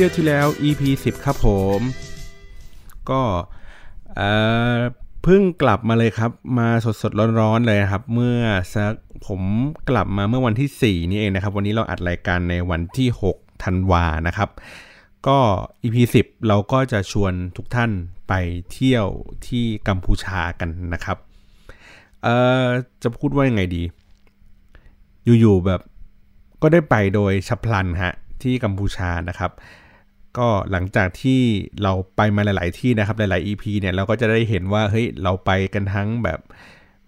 ที่ยวที่แล้ว EP 10 ครับผม ก็เอ่อเพิ่งกลับมาเลยครับ มาสดสดๆร้อนๆเลยครับ เมื่อสักผมกลับมาเมื่อวันที่ 4 นี่เองนะครับ วันนี้เราอัดรายการในวันที่ 6 ธันวานะครับ ก็ EP 10 เราก็จะชวนทุกท่านไปเที่ยวที่กัมพูชากันนะครับ เอ่อ จะพูดว่ายังไงดี อยู่ๆแบบก็ได้ไปโดยฉับพลันฮะที่กัมพูชานะครับ ก็หลังจากที่เราไปมาหลาย ๆ ที่นะครับหลาย ๆ EP เนี่ยเราก็จะได้เห็นว่าเฮ้ยเราไปกันทั้งแบบ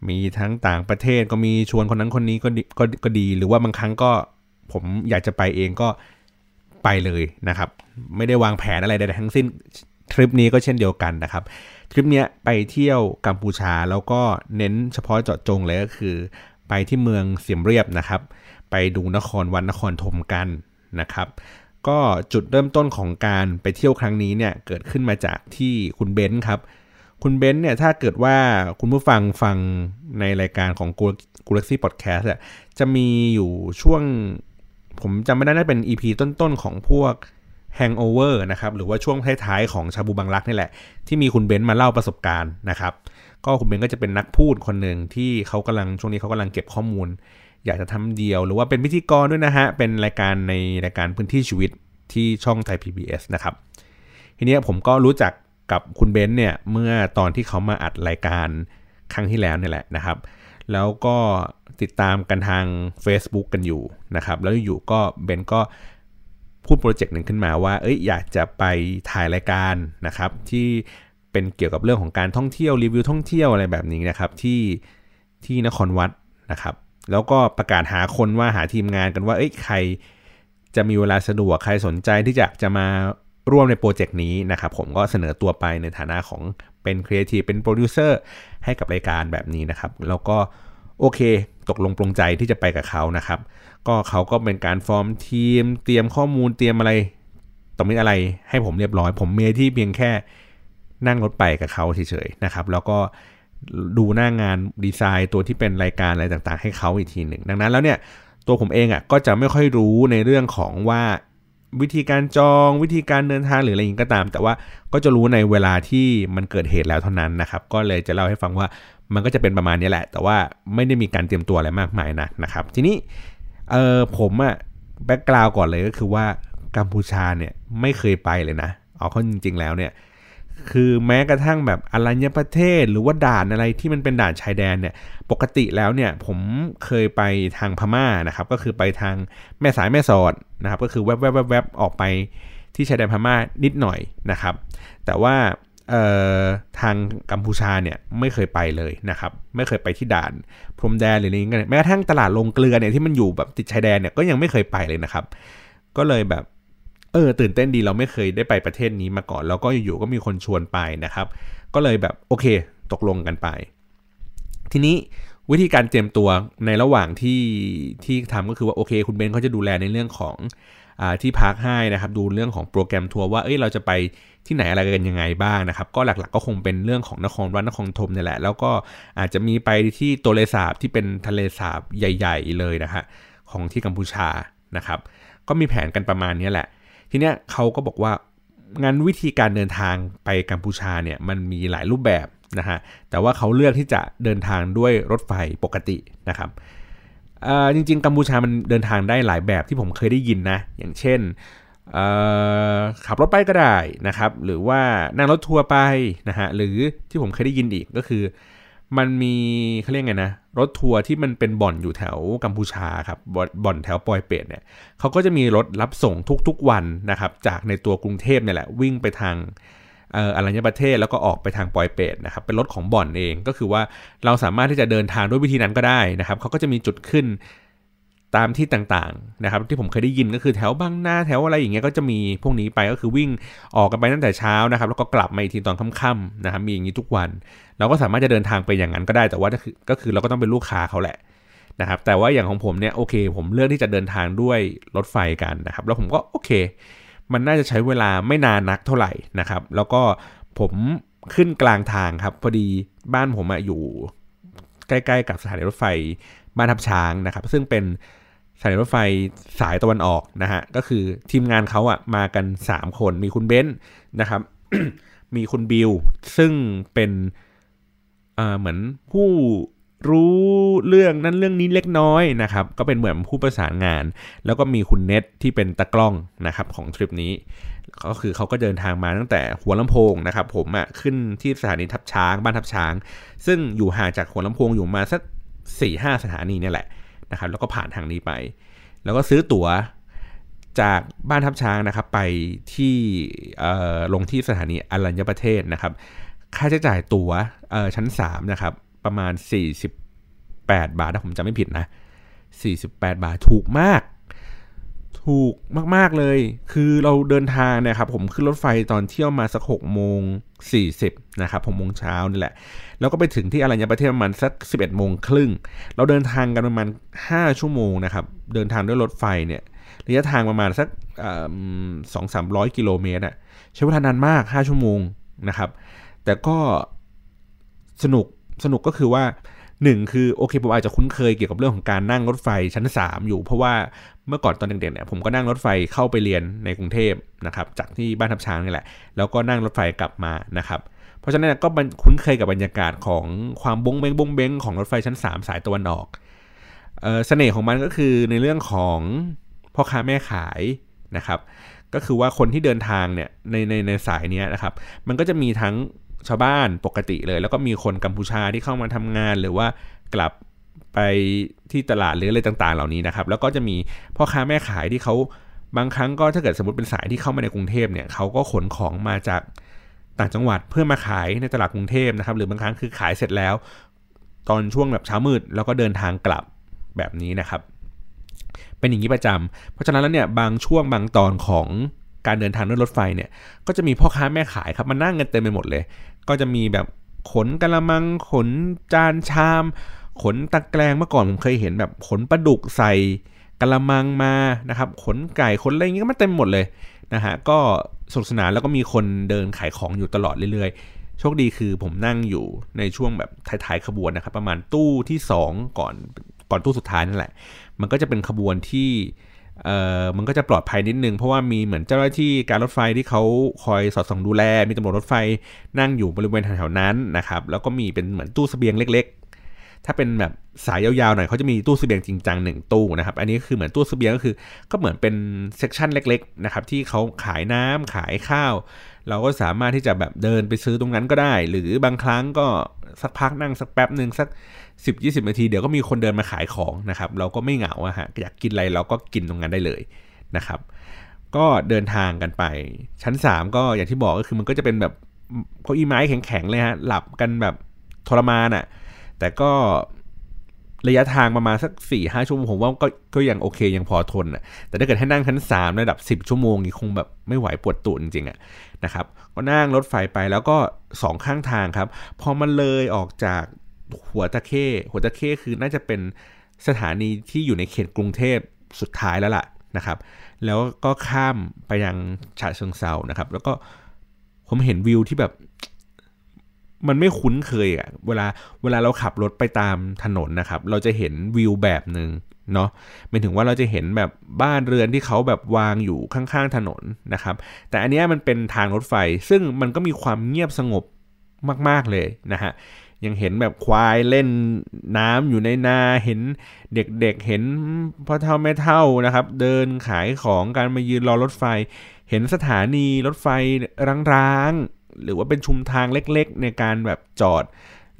มีทั้งต่างประเทศก็มีชวนคนนั้นคนนี้ก็ดีก็ก็ดี หรือว่าบางครั้งก็ผมอยากจะไปเองก็ไปเลยนะครับ ไม่ได้วางแผนอะไรใดๆทั้งสิ้นทริปนี้ก็เช่นเดียวกันนะครับทริปเนี้ยไปเที่ยวกัมพูชาแล้วก็เน้นเฉพาะเจาะจงเลยก็คือ ไปที่เมืองเสียมเรียบนะครับ ไปดูนครวันนครธมกันนะครับ ก็จุดเริ่มต้นของการไปเที่ยวครั้งนี้เนี่ยเกิดขึ้นมาจากที่คุณเบนซ์ครับ คุณเบนซ์เนี่ยถ้าเกิดว่าคุณผู้ฟังฟังในรายการของกูเล็กซี่พอดแคสต์จะมีอยู่ช่วง ผมจำไม่ได้น่าเป็น EP ต้นๆของพวก Hangover นะครับหรือว่าช่วงท้ายๆของชาบูบังรักนี่แหละ ที่มีคุณเบนซ์มาเล่าประสบการณ์นะครับ ก็คุณเบนซ์ก็จะเป็นนักพูดคนหนึ่งที่เขากำลังช่วงนี้เขากำลังเก็บข้อมูล อยากจะทำเดี่ยว หรือว่าเป็นพิธีกรด้วยนะฮะ เป็นรายการในรายการพื้นที่ชีวิตที่ช่องไทย PBS นะครับ ทีนี้ผมก็รู้จักกับคุณเบนซ์เนี่ยเมื่อตอนที่เขามาอัดรายการครั้งที่แล้วนี่แหละนะครับ แล้วก็ติดตามกันทาง Facebook กันอยู่นะครับ แล้วอยู่ก็เบนซ์ก็พูดโปรเจกต์หนึ่งขึ้นมาว่า เอ้ยอยากจะไปถ่ายรายการนะครับที่เป็นเกี่ยวกับเรื่องของการท่องเที่ยวรีวิวท่องเที่ยวอะไรแบบนี้นะครับที่ที่นครวัดนะครับ แล้วก็ประกาศหาคนว่าหาทีมงานกันว่าเอ้ยใครจะมีเวลาสะดวกใครสนใจที่จะจะมาร่วมในโปรเจกต์นี้นะครับผมก็เสนอตัวไปในฐานะของเป็นครีเอทีฟเป็นโปรดิวเซอร์ให้กับรายการแบบนี้นะครับ แล้วก็โอเค ตกลงปรงใจที่จะไปกับเขานะครับ ก็เขาก็เป็นการฟอร์มทีม เตรียมข้อมูลเตรียมอะไรตรงนี้อะไรให้ผมเรียบร้อย ผมมีหน้าที่เพียงแค่นั่งรถไปกับเขาเฉยๆนะครับ แล้วก็ ดูหน้างานดีไซน์ตัวที่เป็นรายการอะไรต่างๆ ให้เขาอีกทีหนึ่งดังนั้นแล้วเนี่ยตัวผมเองอ่ะก็จะไม่ค่อยรู้ในเรื่องของว่าวิธีการจองวิธีการเดินทางหรืออะไรอย่างก็ตาม แต่ว่าก็จะรู้ในเวลาที่มันเกิดเหตุแล้วเท่านั้นนะครับ ก็เลยจะเล่าให้ฟังว่ามันก็จะเป็นประมาณนี้แหละ แต่ว่าไม่ได้มีการเตรียมตัวอะไรมากมายนะนะครับ ทีนี้เออผมอะแบ็กกราวก่อนเลยก็คือว่ากัมพูชาเนี่ยไม่เคยไปเลยนะเอาเข้าจริงๆแล้วเนี่ย คือแม้กระทั่งแบบอรัญญประเทศ หรือว่าด่านอะไรที่มันเป็นด่านชายแดนเนี่ยปกติแล้วเนี่ยผมเคยไปทางพม่านะครับ ก็คือไปทางแม่สายแม่สอดนะครับ ก็คือแวบแวบแวบแวบออกไปที่ชายแดนพม่านิดหน่อยนะครับ แต่ว่าทางกัมพูชาเนี่ยไม่เคยไปเลยนะครับ ไม่เคยไปที่ด่านพรมแดนหรืออะไรอย่างเงี้ยแม้กระทั่งตลาดลงเกลือเนี่ยที่มันอยู่แบบติดชายแดนเนี่ยก็ยังไม่เคยไปเลยนะครับ ก็เลยแบบ เออตื่นเต้นดีเราไม่เคยได้ไปประเทศนี้มาก่อน แล้วก็อยู่ๆก็มีคนชวนไปนะครับ ก็เลยแบบโอเค ตกลงกันไป ทีนี้วิธีการเตรียมตัวในระหว่างที่ที่ทำก็คือว่าโอเค คุณเบนเขาจะดูแลในเรื่องของอที่พักให้นะครับ ดูเรื่องของโปรแกรมทัวร์ว่าเอ้ยเราจะไปที่ไหนอะไรกันยังไงบ้างนะครับ ก็หลักๆก็คงเป็นเรื่องของนครวัดนครธมนี่แหละ แล้วก็อาจจะมีไปที่ตัวเลสาบที่เป็นทะเลสาบใหญ่ ๆ เลยนะฮะของที่กัมพูชานะครับ ก็มีแผนกันประมาณนี้แหละ ทีเนี้ยเขาก็บอกว่างานวิธีการเดินทางไปกัมพูชาเนี่ยมันมีหลายรูปแบบนะฮะแต่ว่าเขาเลือกที่จะเดินทางด้วยรถไฟปกตินะครับจริงๆกัมพูชามันเดินทางได้หลายแบบที่ผมเคยได้ยินนะ อย่างเช่นขับรถไปก็ได้นะครับ หรือว่านั่งรถทัวร์ไปนะฮะหรือที่ผมเคยได้ยินอีกก็คือ มันมีเขาเรียกไงนะ รถทัวร์ที่มันเป็นบ่อนอยู่แถวกัมพูชาครับบ่อนแถวปอยเปตเนี่ยเขาก็จะมีรถรับส่งทุกๆวันนะครับจากในตัวกรุงเทพเนี่ยแหละวิ่งไปทางอรัญญประเทศแล้วก็ออกไปทางปอยเปตนะครับเป็นรถของบ่อนเองก็คือว่าเราสามารถที่จะเดินทางด้วยวิธีนั้นก็ได้นะครับเขาก็จะมีจุดขึ้น ตามที่ต่างๆนะครับที่ผมเคยได้ยินก็คือแถวบางนาแถวอะไรอย่างเงี้ยก็จะมีพวกนี้ไปก็คือวิ่งออกกันไปตั้งแต่เช้านะครับแล้วก็กลับมาอีกทีตอนค่ำๆนะครับมีอย่างนี้ทุกวัน เราก็สามารถจะเดินทางไปอย่างนั้นก็ได้แต่ว่าก็คือเราก็ต้องเป็นลูกค้าเขาแหละนะครับแต่ว่าอย่างของผมเนี่ยโอเค ผมเลือกที่จะเดินทางด้วยรถไฟกันนะครับแล้วผมก็โอเค มันน่าจะใช้เวลาไม่นานนักเท่าไหร่นะครับแล้วก็ผมขึ้นกลางทางครับพอดีบ้านผมอยู่ใกล้ๆกับสถานีรถไฟบ้านทับช้างนะครับ ซึ่งเป็น สถานีรถไฟสายตะวันออกนะฮะก็คือทีมงานเขาอะมากัน 3 คนมีคุณเบนซ์นะครับ มีคุณบิลซึ่งเป็นเหมือนผู้รู้เรื่องนั้นเรื่องนี้เล็กน้อยนะครับ ก็เป็นเหมือนผู้ประสานงาน แล้วก็มีคุณเน็ตที่เป็นตะกล้องนะครับของทริปนี้ ก็คือเขาก็เดินทางมาตั้งแต่หัวลำโพงนะครับ ผมอะ่ะขึ้นที่สถานีทับช้างบ้านทับช้าง ซึ่งอยู่ห่างจากหัวลำโพงอยู่มาสักสี่ห้าสถานีนี่แหละ นะครับแล้วก็ผ่านทางนี้ไป แล้วก็ซื้อตั๋วจากบ้านทับช้างนะครับไปที่ลงที่สถานีอรัญญประเทศนะครับ ค่าใช้จ่ายตั๋วชั้น3นะครับประมาณ 48 บาทถ้าผมจำไม่ผิดนะ 48 บาทถูกมาก ถูกมาก ๆ เลย คือเราเดินทางนะครับ ผมขึ้นรถไฟตอนเที่ยวมาสัก6โมง40นะครับ6โมงเช้านี่แหละ แล้วก็ไปถึงที่อรัญญประเทศประมาณสัก 11โมงครึ่ง เราเดินทางกันประมาณ 5 ชั่วโมงนะครับ เดินทางด้วยรถไฟเนี่ยระยะทางประมาณสักสองสามร้อยกิโลเมตรอะใช้เวลานานมาก 5 ชั่วโมงนะครับ แต่ก็สนุกสนุกก็คือว่า หนึ่งคือโอเคผมอาจจะคุ้นเคยเกี่ยวกับเรื่องของการนั่งรถไฟชั้น 3 อยู่ เพราะว่าเมื่อก่อนตอนเด็กๆเนี่ยผมก็นั่งรถไฟเข้าไปเรียนในกรุงเทพนะครับจากที่บ้านทับช้างนี่แหละ แล้วก็นั่งรถไฟกลับมานะครับเพราะฉะนั้นก็คุ้นเคยกับบรรยากาศของความบงเบงบงเบงของรถไฟชั้น 3 สายตะวันออกเสน่ห์ของมันก็คือในเรื่องของพ่อค้าแม่ขายนะครับก็คือว่าคนที่เดินทางเนี่ยในในในสายนี้นะครับ มันก็จะมีทั้ง ชาวบ้านปกติเลย แล้วก็มีคนกัมพูชาที่เข้ามาทำงาน หรือว่ากลับไปที่ตลาดหรืออะไรต่าง ๆ เหล่านี้นะครับ แล้วก็จะมีพ่อค้าแม่ขายที่เขาบางครั้งก็ถ้าเกิดสมมติเป็นสายที่เข้ามาในกรุงเทพเนี่ยเขาก็ขนของมาจากต่างจังหวัดเพื่อมาขายในตลาดกรุงเทพนะครับ หรือบางครั้งคือขายเสร็จแล้ว ตอนช่วงแบบเช้ามืดแล้วก็เดินทางกลับแบบนี้นะครับ เป็นอย่างนี้ประจำเพราะฉะนั้นแล้วเนี่ยบางช่วงบางตอนของการเดินทางด้วยรถไฟเนี่ยก็จะมีพ่อค้าแม่ขายครับมานั่งกันเต็มไปหมดเลย ก็จะมีแบบขนกระมังขนจานชาม ขนตะแกรงเมื่อก่อนผมเคยเห็นแบบขนปลาดุกใส่กระมังมานะครับ ขนไก่ขนอะไรอย่างงี้ก็มาเต็มหมดเลยนะฮะก็สนุกสนานแล้วก็มีคนเดินขายของอยู่ตลอดเรื่อยๆ โชคดีคือผมนั่งอยู่ในช่วงแบบท้ายๆขบวนนะครับ ประมาณตู้ที่ 2 ก่อนก่อนตู้สุดท้ายนั่นแหละ มันก็จะเป็นขบวนที่ เอ่อมันก็จะปลอดภัยนิดนึง เพราะว่ามีเหมือนเจ้าหน้าที่การรถไฟที่เขาคอยสอดส่องดูแล มีตำรวจรถไฟนั่งอยู่บริเวณแถวๆนั้นนะครับ แล้วก็มีเป็นเหมือนตู้สเสบียงเล็ก ๆ ถ้าเป็นแบบสายยาวๆหน่อยเขาจะมีตู้สเสบียงจริงจังหนึ่งตู้นะครับ อันนี้คือเหมือนตู้สเสบียงก็คือ ก็เหมือนเป็นเซกชันเล็กๆนะครับที่เขาขายน้ำขายข้าว เราก็สามารถที่จะแบบเดินไปซื้อตรงนั้นก็ได้ หรือบางครั้งก็สักพักนั่งสักแป๊บหนึ่งสัก 10 20นาทีเดี๋ยวก็มีคนเดินมาขายของนะครับเราก็ไม่เหงาอะฮะอยากกินอะไรเราก็กินตรงนั้นได้เลยนะครับ ก็เดินทางกันไป ชั้น 3 ก็อย่างที่บอกก็คือมันก็จะเป็นแบบเก้าอี้ไม้แข็งๆเลยฮะหลับกันแบบทรมานอะ่ะแต่ก็ระยะทางประมาณสัก4ี่ห้าชั่วโมงผมว่าก็ก็ยังโอเคยังพอทนอะแต่ถ้าเกิดให้นั่งชั้น3ระดับ 10 ชั่วโมงนี่คงแบบไม่ไหวปวดตูดจริงๆอะนะครับก็นั่งรถไฟไปแล้วก็สองข้างทางครับ พอมันเลยออกจาก หัวตะเข้หัวตะเข้คือน่าจะเป็นสถานีที่อยู่ในเขตกรุงเทพสุดท้ายแล้วล่ะนะครับ แล้วก็ข้ามไปยังฉะเชิงเซานะครับ แล้วก็ผมเห็นวิวที่แบบ มันไม่คุ้นเคยอะเวลาเวลาเราขับรถไปตามถนนนะครับ เราจะเห็นวิวแบบหนึ่งเนาะเป็นถึงว่าเราจะเห็นแบบบ้านเรือนที่เขาแบบวางอยู่ข้างๆถนนนะครับ แต่อันนี้มันเป็นทางรถไฟซึ่งมันก็มีความเงียบสงบมากๆเลยนะฮะ ยังเห็นแบบควายเล่นน้ำอยู่ในนาเห็นเด็กๆเเห็นพ่อเท่าแม่เท่านะครับ เดินขายของการมายืนรอรถไฟ เห็นสถานีรถไฟร้างๆหรือว่าเป็นชุมทางเล็กๆ ในการแบบจอด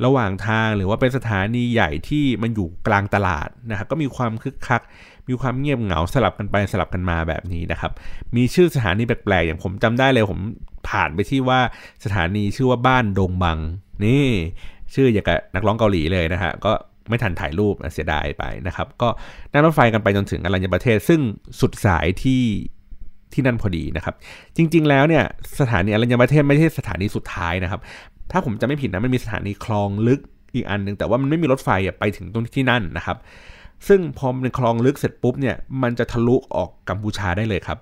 ระหว่างทางหรือว่าเป็นสถานีใหญ่ที่มันอยู่กลางตลาดนะครับก็มีความคึกคัก มีความเงียบเหงาสลับกันไปสลับกันมาแบบนี้นะครับ มีชื่อสถานีแปลกๆอย่างผมจำได้เลยผมผ่านไปที่ว่าสถานีชื่อว่าบ้านดงบังนี่ ชื่ออย่างกับนักร้องเกาหลีเลยนะฮะก็ไม่ทันถ่ายรูปเสียดายไปนะครับ ก็นั่งรถไฟกันไปจนถึงอรัญญประเทศ ซึ่งสุดสายที่ที่นั่นพอดีนะครับ จริง ๆ แล้วเนี่ยสถานีอรัญญประเทศไม่ใช่สถานีสุดท้ายนะครับ ถ้าผมจะไม่ผิดนะมันมีสถานีคลองลึกอีกอันหนึ่งแต่ว่ามันไม่มีรถไฟไปถึงตรงที่นั่นนะครับ ซึ่งพอมันคลองลึกเสร็จปุ๊บเนี่ยมันจะทะลุออกกัมพูชาได้เลยครับ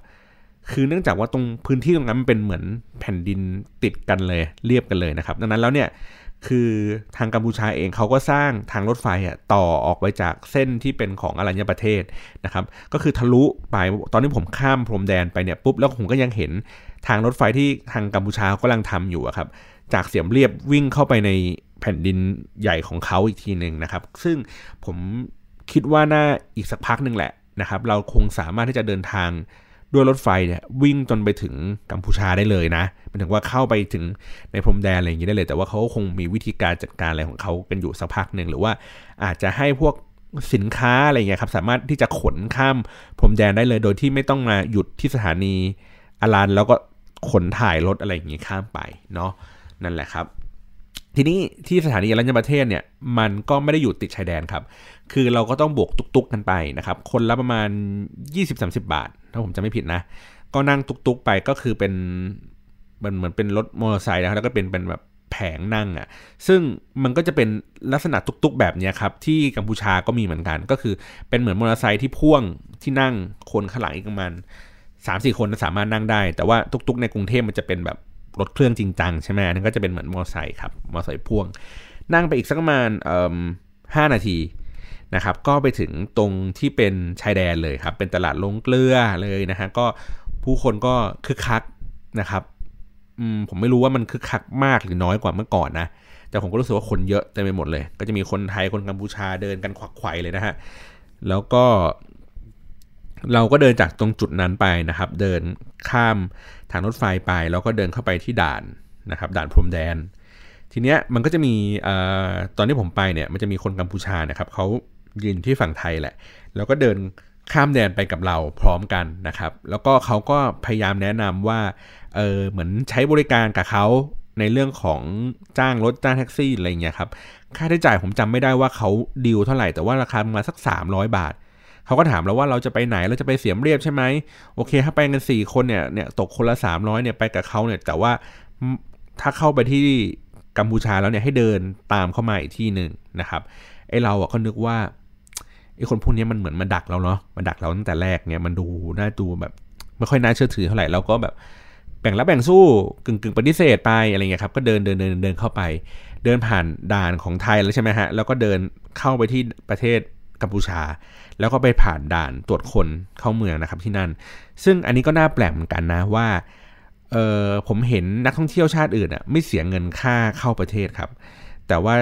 คือเนื่องจากว่าตรงพื้นที่ตรงนั้นมันเป็นเหมือนแผ่นดินติดกันเลยเรียบกันเลยนะครับ ดังนั้นแล้วเนี่ย คือทางกัมพูชาเองเขาก็สร้างทางรถไฟอะต่อออกไปจากเส้นที่เป็นของอรัญญประเทศนะครับ ก็คือทะลุไปตอนนี้ผมข้ามพรมแดนไปเนี่ยปุ๊บแล้วผมก็ยังเห็นทางรถไฟที่ทางกัมพูชากำลังทำอยู่ครับ จากเสียมเรียบวิ่งเข้าไปในแผ่นดินใหญ่ของเขาอีกทีหนึ่งนะครับ ซึ่งผมคิดว่าน่าอีกสักพักหนึ่งแหละนะครับ เราคงสามารถที่จะเดินทาง ด้วยรถไฟเนี่ยวิ่งจนไปถึงกัมพูชาได้เลยนะหมายถึงว่าเข้าไปถึงในพรมแดนอะไรอย่างนี้ได้เลย แต่ว่าเขาคงมีวิธีการจัดการอะไรของเขากันอยู่สักพักหนึ่งหรือว่าอาจจะให้พวกสินค้าอะไรเงี้ยครับสามารถที่จะขนข้ามพรมแดนได้เลย โดยที่ไม่ต้องมาหยุดที่สถานีอารันแล้วก็ขนถ่ายรถอะไรอย่างนี้ข้ามไปเนาะนั่นแหละครับ ทีนี้ที่สถานีอรัญญประเทศเนี่ยมันก็ไม่ได้อยู่ติดชายแดนครับ คือเราก็ต้องบวกตุกๆกันไปนะครับ คนละประมาณ 20-30 บาท ถ้าผมจะไม่ผิดนะ ก็นั่งตุกๆไปก็คือเป็นมันเหมือนเป็นรถมอเตอร์ไซค์นะครับแล้วก็เป็นเป็นแบบแผงนั่งอะ่ะ ซึ่งมันก็จะเป็นลักษณะตุกๆแบบนี้ครับ ที่กัมพูชาก็มีเหมือนกัน ก็คือเป็นเหมือนมอเตอร์ไซค์ที่พ่วงที่นั่งคนข้างหลังอีกประมาณสามสี่คนสามารถนั่งได้ แต่ว่าตุกๆในกรุงเทพมันจะเป็นแบบ รถเครื่องจริงจังใช่ไหมนนั้นก็จะเป็นเหมือนมอเตอร์ไซค์ครับมอเตอร์ไซค์พ่วง นั่งไปอีกสักประมาณห้านาทีนะครับ ก็ไปถึงตรงที่เป็นชายแดนเลยครับ เป็นตลาดลงเกลือเลยนะฮะก็ผู้คนก็คึกคักนะครับผมไม่รู้ว่ามันคึกคักมากหรือน้อยกว่าเมื่อก่อนนะ แต่ผมก็รู้สึกว่าคนเยอะเต็มไปหมดเลย ก็จะมีคนไทยคนกัมพูชาเดินกันขวักไขว่เลยนะฮะ แล้วก็ เราก็เดินจากตรงจุดนั้นไปนะครับ เดินข้ามทางรถไฟไป แล้วก็เดินเข้าไปที่ด่านนะครับด่านพรมแดน ทีเนี้ยมันก็จะมีอตอนที่ผมไปเนี่ยมันจะมีคนกัมพูชานะครับเขายืนที่ฝั่งไทยแหละ แล้วก็เดินข้ามแดนไปกับเราพร้อมกันนะครับ แล้วก็เขาก็พยายามแนะนำว่าเออเหมือนใช้บริการกับเขาในเรื่องของจ้างรถจ้างแท็กซี่อะไรเงี้ยครับค่าใช้จ่ายผมจำไม่ได้ว่าเขาดีลเท่าไหร่แต่ว่าราคาประมาณสัก 300 บาท เขาก็ถามเราว่าเราจะไปไหนเราจะไปเสียมเรียบใช่ไหมโอเค ถ้าไปกัน4คนเนี่ยเนี่ยตกคนละ300เนี่ยไปกับเขาเนี่ยแต่ว่าถ้าเข้าไปที่กัมพูชาแล้วเนี่ยให้เดินตามเข้ามาอีกที่หนึ่งนะครับไอเราอะก็นึกว่าไอคนพวกนี้มันเหมือนมาดักเราเนาะมาดักเราตั้งแต่แรกเนี่ยมันดูน่าดูแบบไม่ค่อยน่าเชื่อถือเท่าไหร่เราก็แบบแบ่งรับแบ่งสู้กึ่งกึ่งปฏิเสธไปอะไรเงี้ยครับก็เดินเดินเดินเดินเข้าไป เดินผ่านด่านของไทยแล้วใช่ไหมฮะแล้วก็เดินเข้าไปที่ประเทศกัมพูชา แล้วก็ไปผ่านด่านตรวจคนเข้าเมืองนะครับที่นั่น ซึ่งอันนี้ก็น่าแปลกเหมือนกันนะว่าเออผมเห็นนักท่องเที่ยวชาติอื่นอะไม่เสียเงินค่าเข้าประเทศครับ แต่ว่า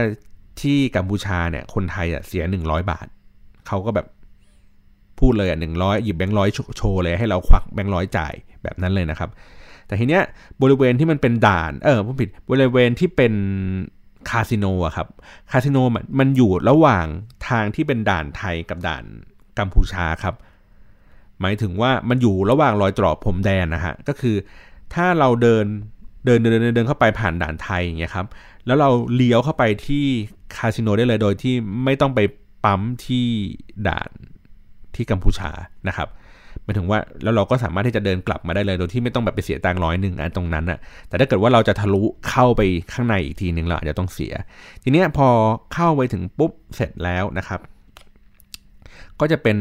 ที่กัมพูชาเนี่ยคนไทยอะเสียหนึ่งร้อยบาท เขาก็แบบพูดเลยอะหนึ่งร้อยหยิบแบงค์ร้อยโชว์เลยให้เราควักแบงค์ร้อยจ่ายแบบนั้นเลยนะครับ แต่ทีเนี้ยบริเวณที่มันเป็นด่านเออผมผิดบริเวณที่เป็น คาสิโนอะครับคาสิโนมันอยู่ระหว่างทางที่เป็นด่านไทยกับด่านกัมพูชาครับ หมายถึงว่ามันอยู่ระหว่างรอยตรอกพรมแดนนะฮะก็คือถ้าเราเดินเดินเดินเดินเข้าไปผ่านด่านไทยอย่างเงี้ยครับแล้วเราเลี้ยวเข้าไปที่คาสิโนได้เลยโดยที่ไม่ต้องไปปั๊มที่ด่านที่กัมพูชานะครับ หมายถึงว่าแล้วเราก็สามารถที่จะเดินกลับมาได้เลยโดยที่ไม่ต้องแบบไปเสียตังร้อยหนึ่งอันตรงนั้นอะแต่ถ้าเกิดว่าเราจะทะลุเข้าไปข้างในอีกทีหนึ่งเราอาจจะต้องเสีย ทีนี้พอเข้าไปถึงปุ๊บเสร็จแล้วนะครับ ก็จะเป็น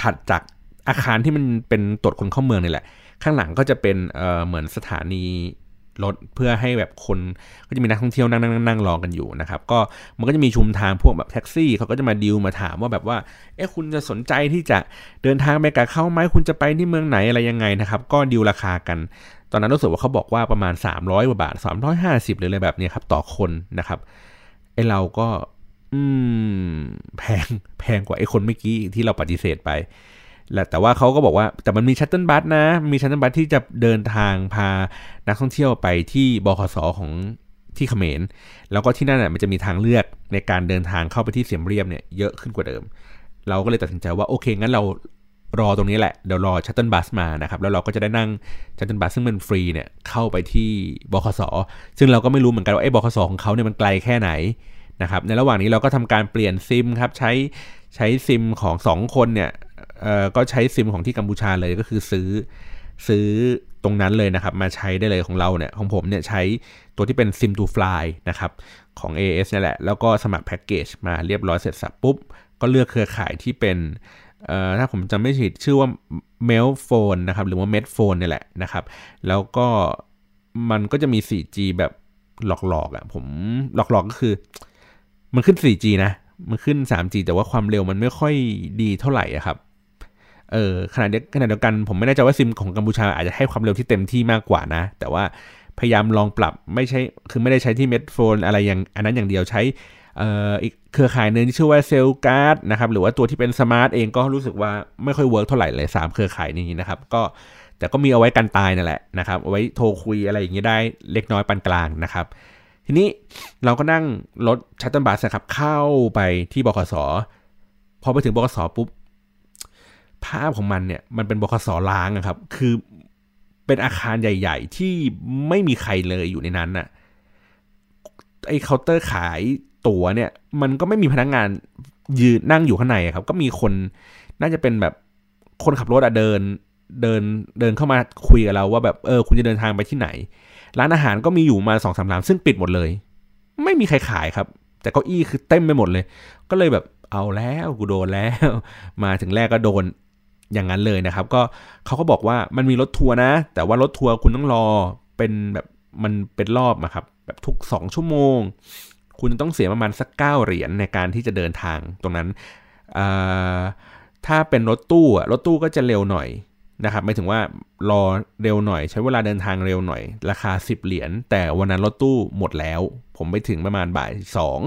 ถัดจากอาคารที่มันเป็นตรวจคนเข้าเมืองนี่แหละ ข้างหลังก็จะเป็นเเหมือนสถานี รถเพื่อให้แบบคนก็จะมีนักท่องเที่ยวนั่งนั่งนั่งรอกันอยู่นะครับก็มันก็จะมีชุมทางพวกแบบแท็กซี่เขาก็จะมาดิวมาถามว่าแบบว่าเอ๊ะคุณจะสนใจที่จะเดินทางไปกับเขาไหมคุณจะไปที่เมืองไหนอะไรยังไงนะครับ ก็ดิวราคากัน ตอนนั้นรู้สึกว่าเขาบอกว่าประมาณ 300กว่าบาท 350 หรืออะไรแบบนี้ครับต่อคนนะครับไอ้เราก็อืมแพงแพงกว่าไอ้คนเมื่อกี้ที่เราปฏิเสธไป และแต่ว่าเขาก็บอกว่าแต่มันมี shuttle bus นะ มี shuttle bus ที่จะเดินทางพานักท่องเที่ยวไปที่บขสของที่เขมร แล้วก็ที่นั่นน่ะมันจะมีทางเลือกในการเดินทางเข้าไปที่เสียมเรียบเนี่ยเยอะขึ้นกว่าเดิม เราก็เลยตัดสินใจว่าโอเคงั้นเรารอตรงนี้แหละเดี๋ยวรอ shuttle bus มานะครับแล้วเราก็จะได้นั่ง shuttle bus ซึ่งมันฟรีเนี่ยเข้าไปที่บขสซึ่งเราก็ไม่รู้เหมือนกันว่าไอ้บขสของเขาเนี่ยมันไกลแค่ไหนนะครับในระหว่างนี้เราก็ทำการเปลี่ยนซิมครับใช้ใช้ซิมของ 2 คนเนี่ย เอ่อก็ใช้ซิมของที่กัมพูชาเลยก็คือซื้อซื้อตรงนั้นเลยนะครับมาใช้ได้เลยของเราเนี่ยของผมเนี่ยใช้ตัวที่เป็น SIM to Fly นะครับของ AS นี่แหละ แล้วก็สมัครแพ็กเกจมาเรียบร้อยเสร็จสับปุ๊บ ก็เลือกเครือข่ายที่เป็นเอ่อถ้าผมจำไม่ผิดชื่อว่า Mail Phone นะครับหรือว่า Med Phone นี่แหละนะครับแล้วก็มันก็จะมี 4G แบบหลอกๆอะผมหลอกๆก็คือ มันขึ้น 4G นะ มันขึ้น 3G แต่ว่าความเร็วมันไม่ค่อยดีเท่าไหร่ครับ เออขณะเดียวขณะเดียวกันผมไม่แน่ใจว่าซิมของกัมพูชาอาจจะให้ความเร็วที่เต็มที่มากกว่านะ แต่ว่าพยายามลองปรับไม่ใช่คือไม่ได้ใช้ที่เมดโฟนอะไรอย่างอันนั้นอย่างเดียวใช้อ,อ,อีกเครือข่ายหนึ่งที่ชื่อว่าเซลการ์ดนะครับหรือว่าตัวที่เป็นสมาร์ทเองก็รู้สึกว่าไม่ค่อย work เท่าไหร่เลย 3 เครือข่ายนี้นะครับก็แต่ก็มีเอาไว้กันตายนั่นแหละนะครับเอาไว้โทรคุยอะไรอย่างเงี้ยได้เล็กน้อยปานกลางนะครับ ทีนี้เราก็นั่งรถ shuttle bus ครับเข้าไปที่บขสพอไปถึงบขสปุ๊บ ภาพของมันเนี่ยมันเป็นบขสร้างครับ คือเป็นอาคารใหญ่ ๆ ที่ไม่มีใครเลยอยู่ในนั้นน่ะไอ้เคาน์เตอร์ขายตั๋วเนี่ย มันก็ไม่มีพนักงานยืนนั่งอยู่ข้างในครับ ก็มีคนน่าจะเป็นแบบคนขับรถอะเดินเดินเดินเข้ามาคุยกับเราว่าแบบเออคุณจะเดินทางไปที่ไหน ร้านอาหารก็มีอยู่มาสองสามร้านซึ่งปิดหมดเลย ไม่มีใครขายครับ แต่เก้าอี้คือเต็มไปหมดเลย ก็เลยแบบเอาแล้วกูโดนแล้ว มาถึงแรกก็โดน อย่างนั้นเลยนะครับ ก็เขาก็บอกว่ามันมีรถทัวร์นะ แต่ว่ารถทัวร์คุณต้องรอเป็นแบบมันเป็นรอบอะครับแบบทุก 2 ชั่วโมง คุณต้องเสียประมาณสักเก้าเหรียญในการที่จะเดินทางตรงนั้นถ้าเป็นรถตู้รถตู้ก็จะเร็วหน่อยนะครับหมายถึงว่ารอเร็วหน่อย ใช้เวลาเดินทางเร็วหน่อย ราคา 10 เหรียญแต่วันนั้นรถตู้หมดแล้ว ผมไปถึงประมาณบ่ายสอง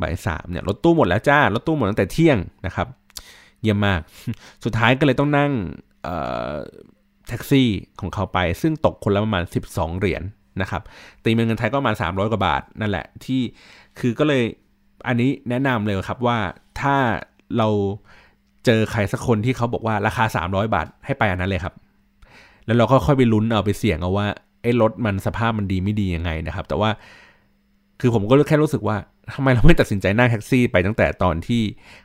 บ่ายสามเนี่ยรถตู้หมดแล้วจ้ารถตู้หมดตั้งแต่เที่ยงนะครับ เยี่ยมมาก สุดท้ายก็เลยต้องนั่งแท็กซี่ของเขาไป ซึ่งตกคนละประมาณ 12 เหรียญนนะครับ ตีเป็นเงินไทยก็ประมาณ 300 กว่าบาท นั่นแหละที่คือก็เลยอันนี้แนะนำเลยครับว่าถ้าเราเจอใครสักคนที่เขาบอกว่าราคา 300 บาทให้ไปอันนั้นเลยครับ แล้วเราก็ค่อยไปลุ้นเอาไปเสี่ยงเอาว่าไอ้รถมันสภาพมันดีไม่ดียังไงนะครับ แต่ว่าคือผมก็แค่รู้สึกว่าทำไมเราไม่ตัดสินใจนั่งแท็กซี่ไปตั้งแต่ตอนที่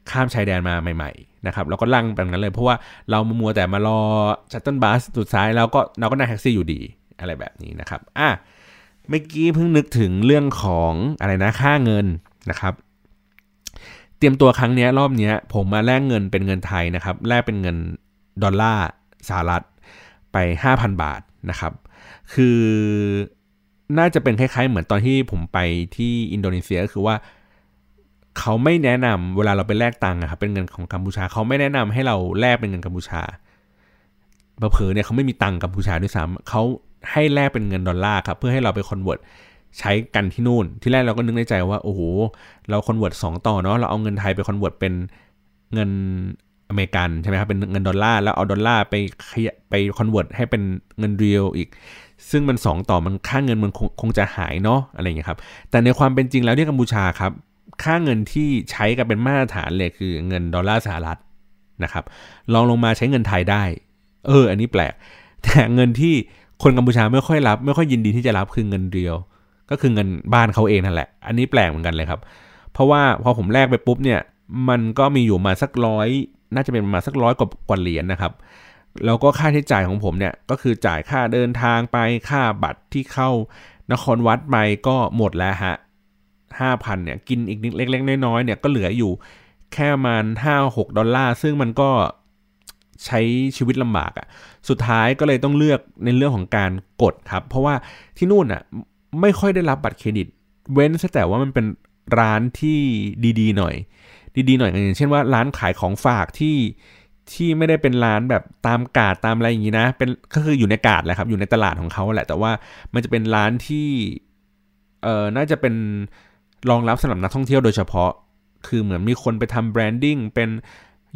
ข้ามชายแดนมาใหม่ ๆ นะครับแล้วก็ลั่งแบบนั้นเลย เพราะว่าเรามามัวแต่มารอ shuttle bus สุดท้ายแล้วก็เราก็นั่งแท็กซี่อยู่ดีอะไรแบบนี้นะครับอะเมื่อกี้เพิ่งนึกถึงเรื่องของอะไรนะค่าเงินนะครับ เตรียมตัวครั้งนี้รอบนี้ผมมาแลกเงินเป็นเงินไทยนะครับแลกเป็นเงินดอลลาร์สหรัฐไป 5,000 บาทนะครับ คือน่าจะเป็นคล้ายๆ เหมือนตอนที่ผมไปที่อินโดนีเซียก็คือว่า เขาไม่แนะนำเวลาเราไปแลกตังค์ครับเป็นเงินของกัมพูชา เขาไม่แนะนำให้เราแลกเป็นเงินกัมพูชาเผลอๆ เนี่ยเขาไม่มีตังค์กัมพูชาด้วยซ้ำเขาให้แลกเป็นเงินดอลลาร์ครับเพื่อให้เราไป convert ใช้กันที่นู่น ทีแรกเราก็นึกในใจว่าโอ้โหเรา convert สองต่อเนาะเราเอาเงินไทยไป convert เป็นเงินอเมริกันใช่ไหมครับเป็นเงินดอลลาร์แล้วเอาดอลลาร์ไปไป convert ให้เป็นเงินเรียลอีก ซึ่งมัน 2 ต่อมันค่าเงินมันคงคงจะหายเนาะอะไรอย่างเงี้ยครับแต่ในความเป็นจริงแล้วที่กัมพูชาครับ ค่าเงินที่ใช้กันเป็นมาตรฐานเลยคือเงินดอลลาร์สหรัฐนะครับลองลงมาใช้เงินไทยได้ เออ อันนี้แปลก แต่เงินที่คนกัมพูชาไม่ค่อยรับ ไม่ค่อยยินดีที่จะรับคือเงินเดียว ก็คือเงินบ้านเขาเองนั่นแหละ อันนี้แปลกเหมือนกันเลยครับ เพราะว่าพอผมแลกไปปุ๊บเนี่ย มันก็มีอยู่มาสักร้อยน่าจะเป็นมาสักร้อยกว่าเหรียญนนะครับ แล้วก็ค่าใช้จ่ายของผมเนี่ยก็คือจ่ายค่าเดินทางไปค่าบัตรที่เข้านครวัดไปก็หมดแล้วฮะ ห้าพันเนี่ยกินอีกนิดเล็ก ๆ น้อยๆเนี่ยก็เหลืออยู่แค่ประมาณห้าหกดอลลาร์ซึ่งมันก็ใช้ชีวิตลำบากอะ่ะสุดท้ายก็เลยต้องเลือกในเรื่องของการกดครับ เพราะว่าที่นู่นอะ่ะไม่ค่อยได้รับบัตรเครดิต เว้นแต่ว่ามันเป็นร้านที่ดีๆหน่อย ดีๆหน่อยอย่างเช่นว่าร้านขายของฝากที่ที่ไม่ได้เป็นร้านแบบตามกาดตามอะไรอย่างนี้นะ เป็นก็คืออยู่ในกาดแหละครับ อยู่ในตลาดของเขาแหละ แต่ว่ามันจะเป็นร้านที่เออน่าจะเป็น รองรับสำหรับนักท่องเที่ยวโดยเฉพาะ คือเหมือนมีคนไปทำแบรนดิ้งเป็น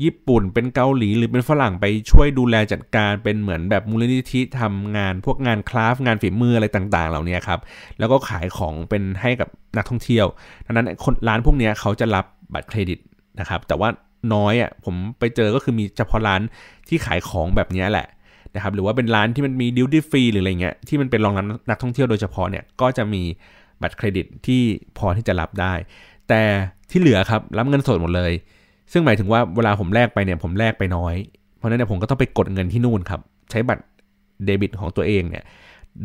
ญี่ปุ่นเป็นเกาหลีหรือเป็นฝรั่งไปช่วยดูแลจัดการเป็นเหมือนแบบมูลนิธิทำงานพวกงานคราฟงานฝีมืออะไรต่างๆ เหล่านี้ครับ แล้วก็ขายของเป็นให้กับนักท่องเที่ยวดังนั้นคนร้านพวกนี้เขาจะรับบัตรเครดิตนะครับ แต่ว่าน้อยอะผมไปเจอก็คือมีเฉพาะร้านที่ขายของแบบนี้แหละนะครับ หรือว่าเป็นร้านที่มันมีดิวตี้ฟรีหรืออะไรเงี้ยที่มันเป็นรองรับนักท่องเที่ยวโดยเฉพาะเนี่ยก็จะมี บัตรเครดิตที่พอที่จะรับได้ แต่ที่เหลือครับรับเงินสดหมดเลย ซึ่งหมายถึงว่าเวลาผมแลกไปเนี่ยผมแลกไปน้อย เพราะนั้นเนี่ยผมก็ต้องไปกดเงินที่นู่นครับใช้บัตรเดบิตของตัวเองเนี่ย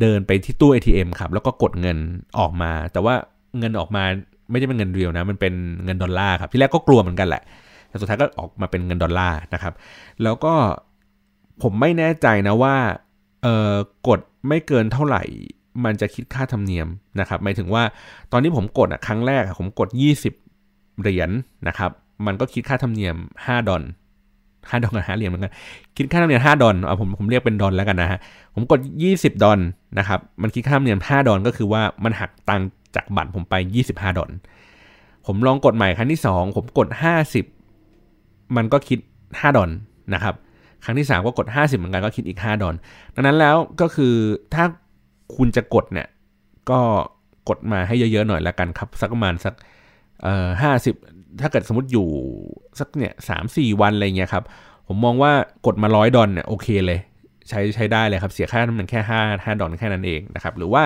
เดินไปที่ตู้ ATM ครับแล้วก็กดเงินออกมา แต่ว่าเงินออกมาไม่ใช่เป็นเงินเรียวนะมันเป็นเงินดอลลาร์ครับที่แรกก็กลัวเหมือนกันแหละแต่สุดท้ายก็ออกมาเป็นเงินดอลลาร์นะครับ แล้วก็ผมไม่แน่ใจนะว่าเออกดไม่เกินเท่าไหร่ มันจะคิดค่าธรรมเนียมนะครับหมายถึงว่าตอนนี้ผมกดอะครั้งแรกผมกด 20 เหรียญนนะครับ มันก็คิดค่าธรรมเนียม 5 ดอลห้าดอลกับห้าเหรียญเหมือนกัน คิดค่าธรรมเนียมห้าดอลเอาผมผมเรียกเป็นดอลแล้วกันนะฮะ ผมกด 20 ดอลนะครับ มันคิดค่าธรรมเนียม5ดอลก็คือว่ามันหักตังจากบัตรผมไป 25 ดอลผมลองกดใหม่ครั้งที่ 2 ผมกด 50 มันก็คิด 5 ดอลนะครับ ครั้งที่ 3 ก็กด 50 เหมือนกันก็คิดอีก 5 ดอลดังนั้นแล้วก็คือถ้า คุณจะกดเนี่ย ก็กดมาให้เยอะๆหน่อยแล้วกันครับ สักประมาณสักเอ่อห้าสิบถ้าเกิดสมมติอยู่สักเนี่ยสามสี่วันอะไรเงี้ยครับ ผมมองว่ากดมาร้อยดอลเนี่ยโอเคเลย ใช้ใช้ได้เลยครับ เสียค่าน้ำมันแค่ห้าห้าดอลแค่นั้นเองนะครับ หรือว่า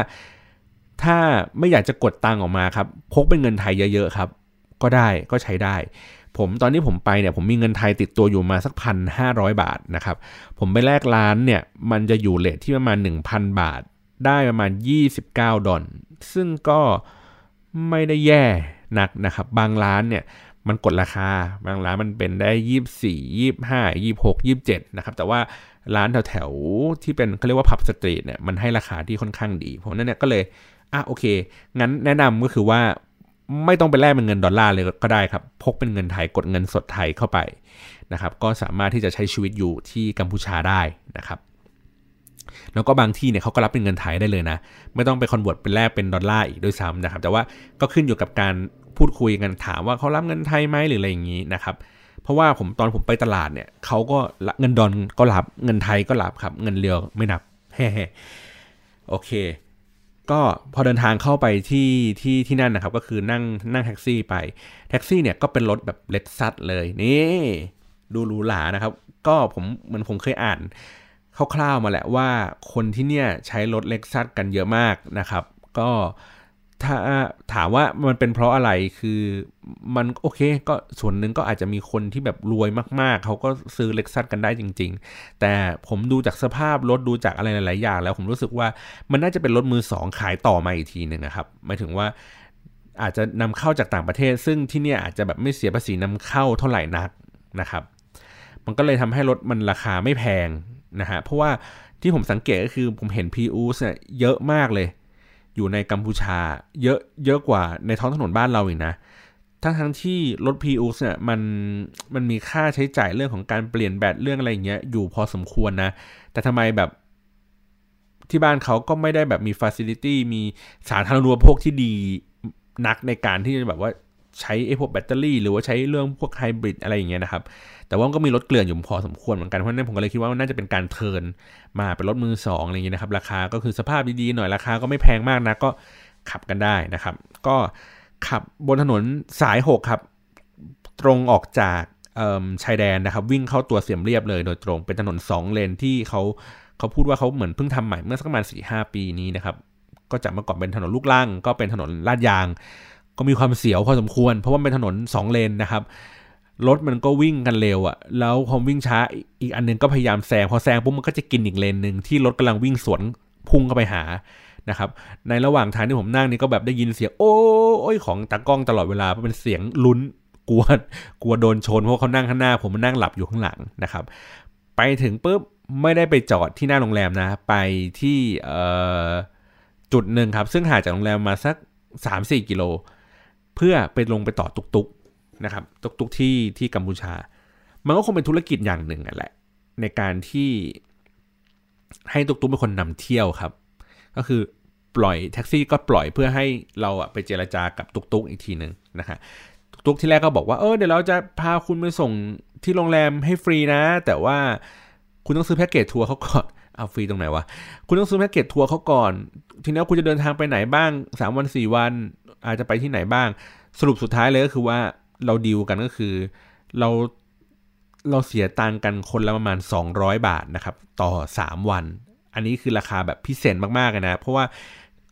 ถ้าไม่อยากจะกดตังออกมาครับ พกเป็นเงินไทยเยอะๆครับ ก็ได้ก็ใช้ได้ ผมตอนที่ผมไปเนี่ยผมมีเงินไทยติดตัวอยู่มาสักพันห้าร้อยบาทนะครับ ผมไปแลกร้านเนี่ยมันจะอยู่เลทที่ประมาณ 1,000 บาท ได้ประมาณ 29 ดอลซึ่งก็ไม่ได้แย่นักนะครับ บางร้านเนี่ยมันกดราคา บางร้านมันเป็นได้ยี่สี่ยี่ห้ายี่หกยี่เจ็ดนะครับ แต่ว่าร้านแถวๆ ที่เป็นเขาเรียกว่า Pub Street เนี่ยมันให้ราคาที่ค่อนข้างดีเพราะนั้นเนี่ยก็เลยอะโอเค งั้นแนะนำก็คือว่าไม่ต้องไปแลกเป็นเงินดอลลาร์เลยก็ได้ครับ พกเป็นเงินไทยกดเงินสดไทยเข้าไปนะครับ ก็สามารถที่จะใช้ชีวิตอยู่ที่กัมพูชาได้นะครับ แล้วก็บางที่เนี่ยเขาก็รับเป็นเงินไทยได้เลยนะ ไม่ต้องไป convert เป็นแลกเป็นดอลลาร์อีกด้วยซ้ำนะครับ แต่ว่าก็ขึ้นอยู่กับการพูดคุยกันถามว่าเขารับเงินไทยไหมหรืออะไรอย่างนี้นะครับ เพราะว่าผมตอนผมไปตลาดเนี่ยเขาก็เงินดอนก็รับเงินไทยก็รับครับ เงินเรียวไม่นับแฮ่โอเค ก็พอเดินทางเข้าไปที่ที่ที่นั่นนะครับ ก็คือนั่งนั่งแท็กซี่ไปแท็กซี่เนี่ยก็เป็นรถแบบเล็กซัดเลยนี่ดูหรูหรานะครับ ก็ผมเหมือนผมเคยอ่าน คร่าวๆมาแหละว่าคนที่เนี่ยใช้รถเล็กซัดกันเยอะมากนะครับ ก็ถ้าถามว่ามันเป็นเพราะอะไรคือมันโอเคก็ส่วนหนึ่งก็อาจจะมีคนที่แบบรวยมากๆ เขาก็ซื้อเล็กซัสกันได้จริง ๆ แต่ผมดูจากสภาพรถดูจากอะไรหลายๆอย่าง แล้วผมรู้สึกว่ามันน่าจะเป็นรถมือสองขายต่อมาอีกทีหนึ่งนะครับหมายถึงว่าอาจจะนำเข้าจากต่างประเทศ ซึ่งที่เนี่ยอาจจะแบบไม่เสียภาษีนำเข้าเท่าไหร่นักนะครับ มันก็เลยทำให้รถมันราคาไม่แพง นะฮะเพราะว่าที่ผมสังเกตก็คือผมเห็น PU เนี่ยเยอะมากเลย อยู่ในกัมพูชา เยอะเยอะกว่าในท้องถนนบ้านเราอีกนะทั้งทั้งที่รถ p ูเนี่ยมันมันมีค่าใช้จ่ายเรื่องของการเปลี่ยนแบตเรื่องอะไรอย่างเงี้ยอยู่พอสมควรนะ แต่ทำไมแบบที่บ้านเขาก็ไม่ได้แบบมี facility มีสาธารณูปโภคที่ดีนักในการที่จะแบบว่า ใช้ไอ้พวกแบตเตอรี่หรือว่าใช้เรื่องพวกไฮบริดอะไรอย่างเงี้ยนะครับ แต่ว่าก็มีรถเกลื่อนอยู่พอสมควรเหมือนกันเพราะนั้นผมก็เลยคิดว่าน่าจะเป็นการเทินมาเป็นรถมือสองอะไรอย่างนี้ยนะครับ ราคาก็คือสภาพดีๆหน่อยราคาก็ไม่แพงมากนะก็ขับกันได้นะครับ ก็ขับบนถนนสาย 6 ครับ ตรงออกจากชายแดนนะครับ วิ่งเข้าตัวเสียมเรียบเลยโดยตรงเป็นถนน 2 เลนที่เขาเขาพูดว่าเขาเหมือนเพิ่งทำใหม่เมื่อสักประมาณสี่หปีนี้นะครับก็จากเมื่อก่อนเป็นถนนลูกล่างก็เป็นถนนลาดยาง ก็มีความเสียวพอสมควร เพราะว่าเป็นถนน 2 เลนนะครับรถมันก็วิ่งกันเร็วอะแล้วพอวิ่งช้าอีกอันนึงก็พยายามแซง พอแซงปุ๊บมันก็จะกินอีกเลนหนึ่งที่รถกำลังวิ่งสวนพุ่งเข้าไปหานะครับ ในระหว่างทางที่ผมนั่งนี่ก็แบบได้ยินเสียงโอ้ยของตากล้องตลอดเวลาเพราะเป็นเสียงลุ้นกลัวกลัวโดนชนเพราะเขานั่งข้างหน้า ผมมันนั่งหลับอยู่ข้างหลังนะครับ ไปถึงปุ๊บไม่ได้ไปจอดที่หน้าโรงแรมนะ ไปที่จุดหนึ่งครับ ซึ่งห่างจากโรงแรมมาสัก 3-4 กิโล เพื่อไปลงไปต่อตุกนะครับตุกตุกที่ที่กัมพูชา มันก็คงเป็นธุรกิจอย่างหนึ่งแหละ ในการที่ให้ตุกตุกเป็นคนนำเที่ยวครับ ก็คือปล่อยแท็กซี่ก็ปล่อยเพื่อให้เราอะไปเจรจากับตุกตุกอีกทีหนึ่งนะฮะตุกตุกที่แรกก็บอกว่าเออเดี๋ยวเราจะพาคุณไปส่งที่โรงแรมให้ฟรีนะ แต่ว่าคุณต้องซื้อแพ็กเกจทัวร์เขาก่อนเอาฟรีตรงไหนวะ คุณต้องซื้อแพ็กเกจทัวร์เขาก่อน ทีนี้คุณจะเดินทางไปไหนบ้าง 3 วัน 4 วัน อาจจะไปที่ไหนบ้าง สรุปสุดท้ายเลยก็คือว่าเราดีลกันก็คือ เราเราเสียตังกันคนละประมาณ 200 บาทนะครับ ต่อ 3 วัน อันนี้คือราคาแบบพิเศษมากๆเลยนะ เพราะว่า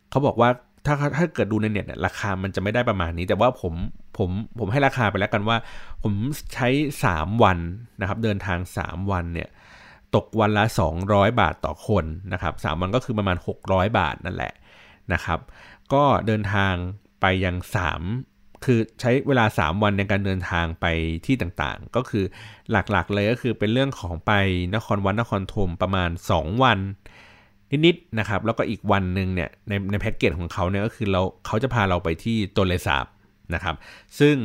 เขาบอกว่าถ้าถ้าเกิดดูในเน็ตเนี่ยราคามันจะไม่ได้ประมาณนี้ แต่ว่าผมผมผมให้ราคาไปแล้วกันว่า ผมใช้ 3 วันนะครับ เดินทาง 3 วันเนี่ยตกวันละ 200 บาทต่อคนนะครับสวันก็คือประมาณ 600 บาทนั่นแหละนะครับ ก็เดินทาง ไปยัง 3 คือใช้เวลา 3 วันในการเดินทางไปที่ต่างๆ ก็คือหลักๆเลยก็คือเป็นเรื่องของไปนครวัดนครธมประมาณ 2 วันนิดๆนะครับ แล้วก็อีกวันหนึ่งเนี่ยในในแพ็กเกจของเขาเนี่ยก็คือเราเขาจะพาเราไปที่โตเลสาบนะครับ ซึ่ง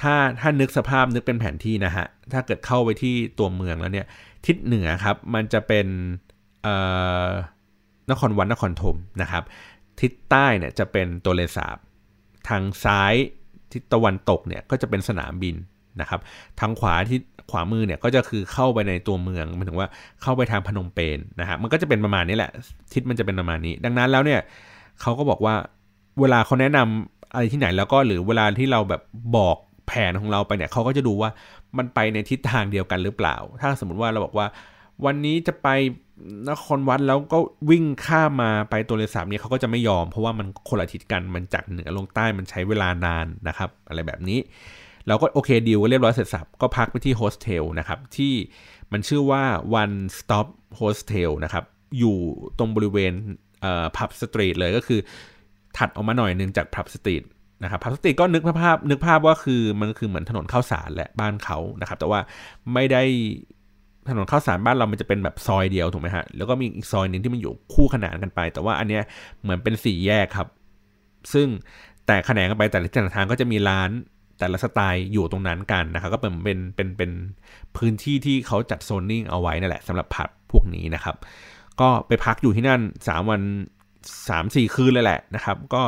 ถ้าถ้านึกสภาพนึกเป็นแผนที่นะฮะ ถ้าเกิดเข้าไปที่ตัวเมืองแล้วเนี่ยทิศเหนือครับมันจะเป็นนครวัดนครธมนะครับ ทิศใต้เนี่ยจะเป็นโตเลสาบ ทางซ้ายทิศตะวันตกเนี่ยก็จะเป็นสนามบินนะครับทางขวาที่ขวามือเนี่ยก็จะคือเข้าไปในตัวเมืองหมายถึงว่าเข้าไปทางพนมเปญนะฮะมันก็จะเป็นประมาณนี้แหละทิศมันจะเป็นประมาณนี้ ดังนั้นแล้วเนี่ยเขาก็บอกว่าเวลาเขาแนะนำอะไรที่ไหนแล้วก็หรือเวลาที่เราแบบบอกแผนของเราไปเนี่ยเขาก็จะดูว่ามันไปในทิศทางเดียวกันหรือเปล่า ถ้าสมมติว่าเราบอกว่า วันนี้จะไป นครวัดแล้วก็วิ่งข้ามมาไปตนเลสาบนี้เขาก็จะไม่ยอม เพราะว่ามันคนละทิศกันมันจากเหนือลงใต้มันใช้เวลานานนะครับ อะไรแบบนี้เราก็โอเคดีลก็เรียบร้อยเสร็จสรรพก็พักไปที่โฮสเทลนะครับที่มันชื่อว่า One Stop Hostel นะครับอยู่ตรงบริเวณ Pub Street เลยก็คือ ถัดออกมาหน่อยนึงจาก Pub Street นะครับ Pub Street ก็นึกภาพนึกภาพว่าคือมันคือเหมือนถนนข้าวสารแหละบ้านเขานะครับ แต่ว่าไม่ได้ ถนนข้าวสารบ้านเรามันจะเป็นแบบซอยเดียวถูกไหมฮะ แล้วก็มีอีกซอยหนึ่งที่มันอยู่คู่ขนานกันไป แต่ว่าอันเนี้ยเหมือนเป็นสี่แยกครับ ซึ่งแต่แขนงกันไปแต่ละทางก็จะมีร้านแต่ละสไตล์อยู่ตรงนั้นกันนะครับก็เป็นเป็นเป็นเป็นพื้นที่ที่เขาจัดโซนนิ่งเอาไว้นั่นแหละสำหรับผับพวกนี้นะครับ ก็ไปพักอยู่ที่นั่น 3 วัน 3-4 คืนเลยแหละนะครับ ก็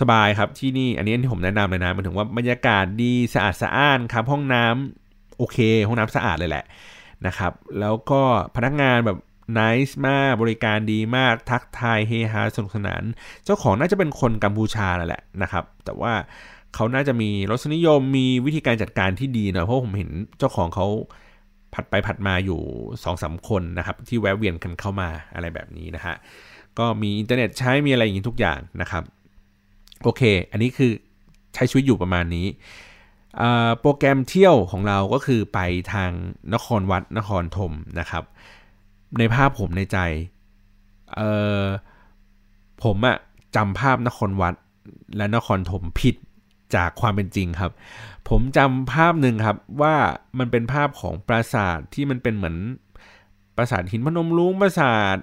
สบายครับที่นี่อันนี้ที่ผมแนะนำเลยนะมันถึงว่าบรรยากาศดีสะอาดสะอ้านครับห้องน้ำโอเค ห้องน้ำสะอาดเลยแหละ นะครับ แล้วก็พนักงานแบบนิสมากบริการดีมากทักทายเฮฮาสนุกสนาน เจ้าของน่าจะเป็นคนกัมพูชาแหละนะครับ แต่ว่าเขาน่าจะมีรสนิยมมีวิธีการจัดการที่ดีหนะเพราะผมเห็นเจ้าของเขาผัดไปผัดมาอยู่สองสาคนนะครับ ที่แวะเวียนกันเข้ามาอะไรแบบนี้นะฮะก็มีอินเทอร์เน็ตใช้มีอะไรอย่างนี้ทุกอย่างนะครับ โอเค อันนี้คือใช้ชีวิตอยู่ประมาณนี้ โปรแกรมเที่ยวของเราก็คือไปทางนครวัดนครธมนะครับ ในภาพผมในใจผมอะจำภาพนครวัดและนครธมผิดจากความเป็นจริงครับ ผมจำภาพหนึ่งครับว่ามันเป็นภาพของปราสาทที่มันเป็นเหมือนปราสาทหินพนมรุ้งปราสาท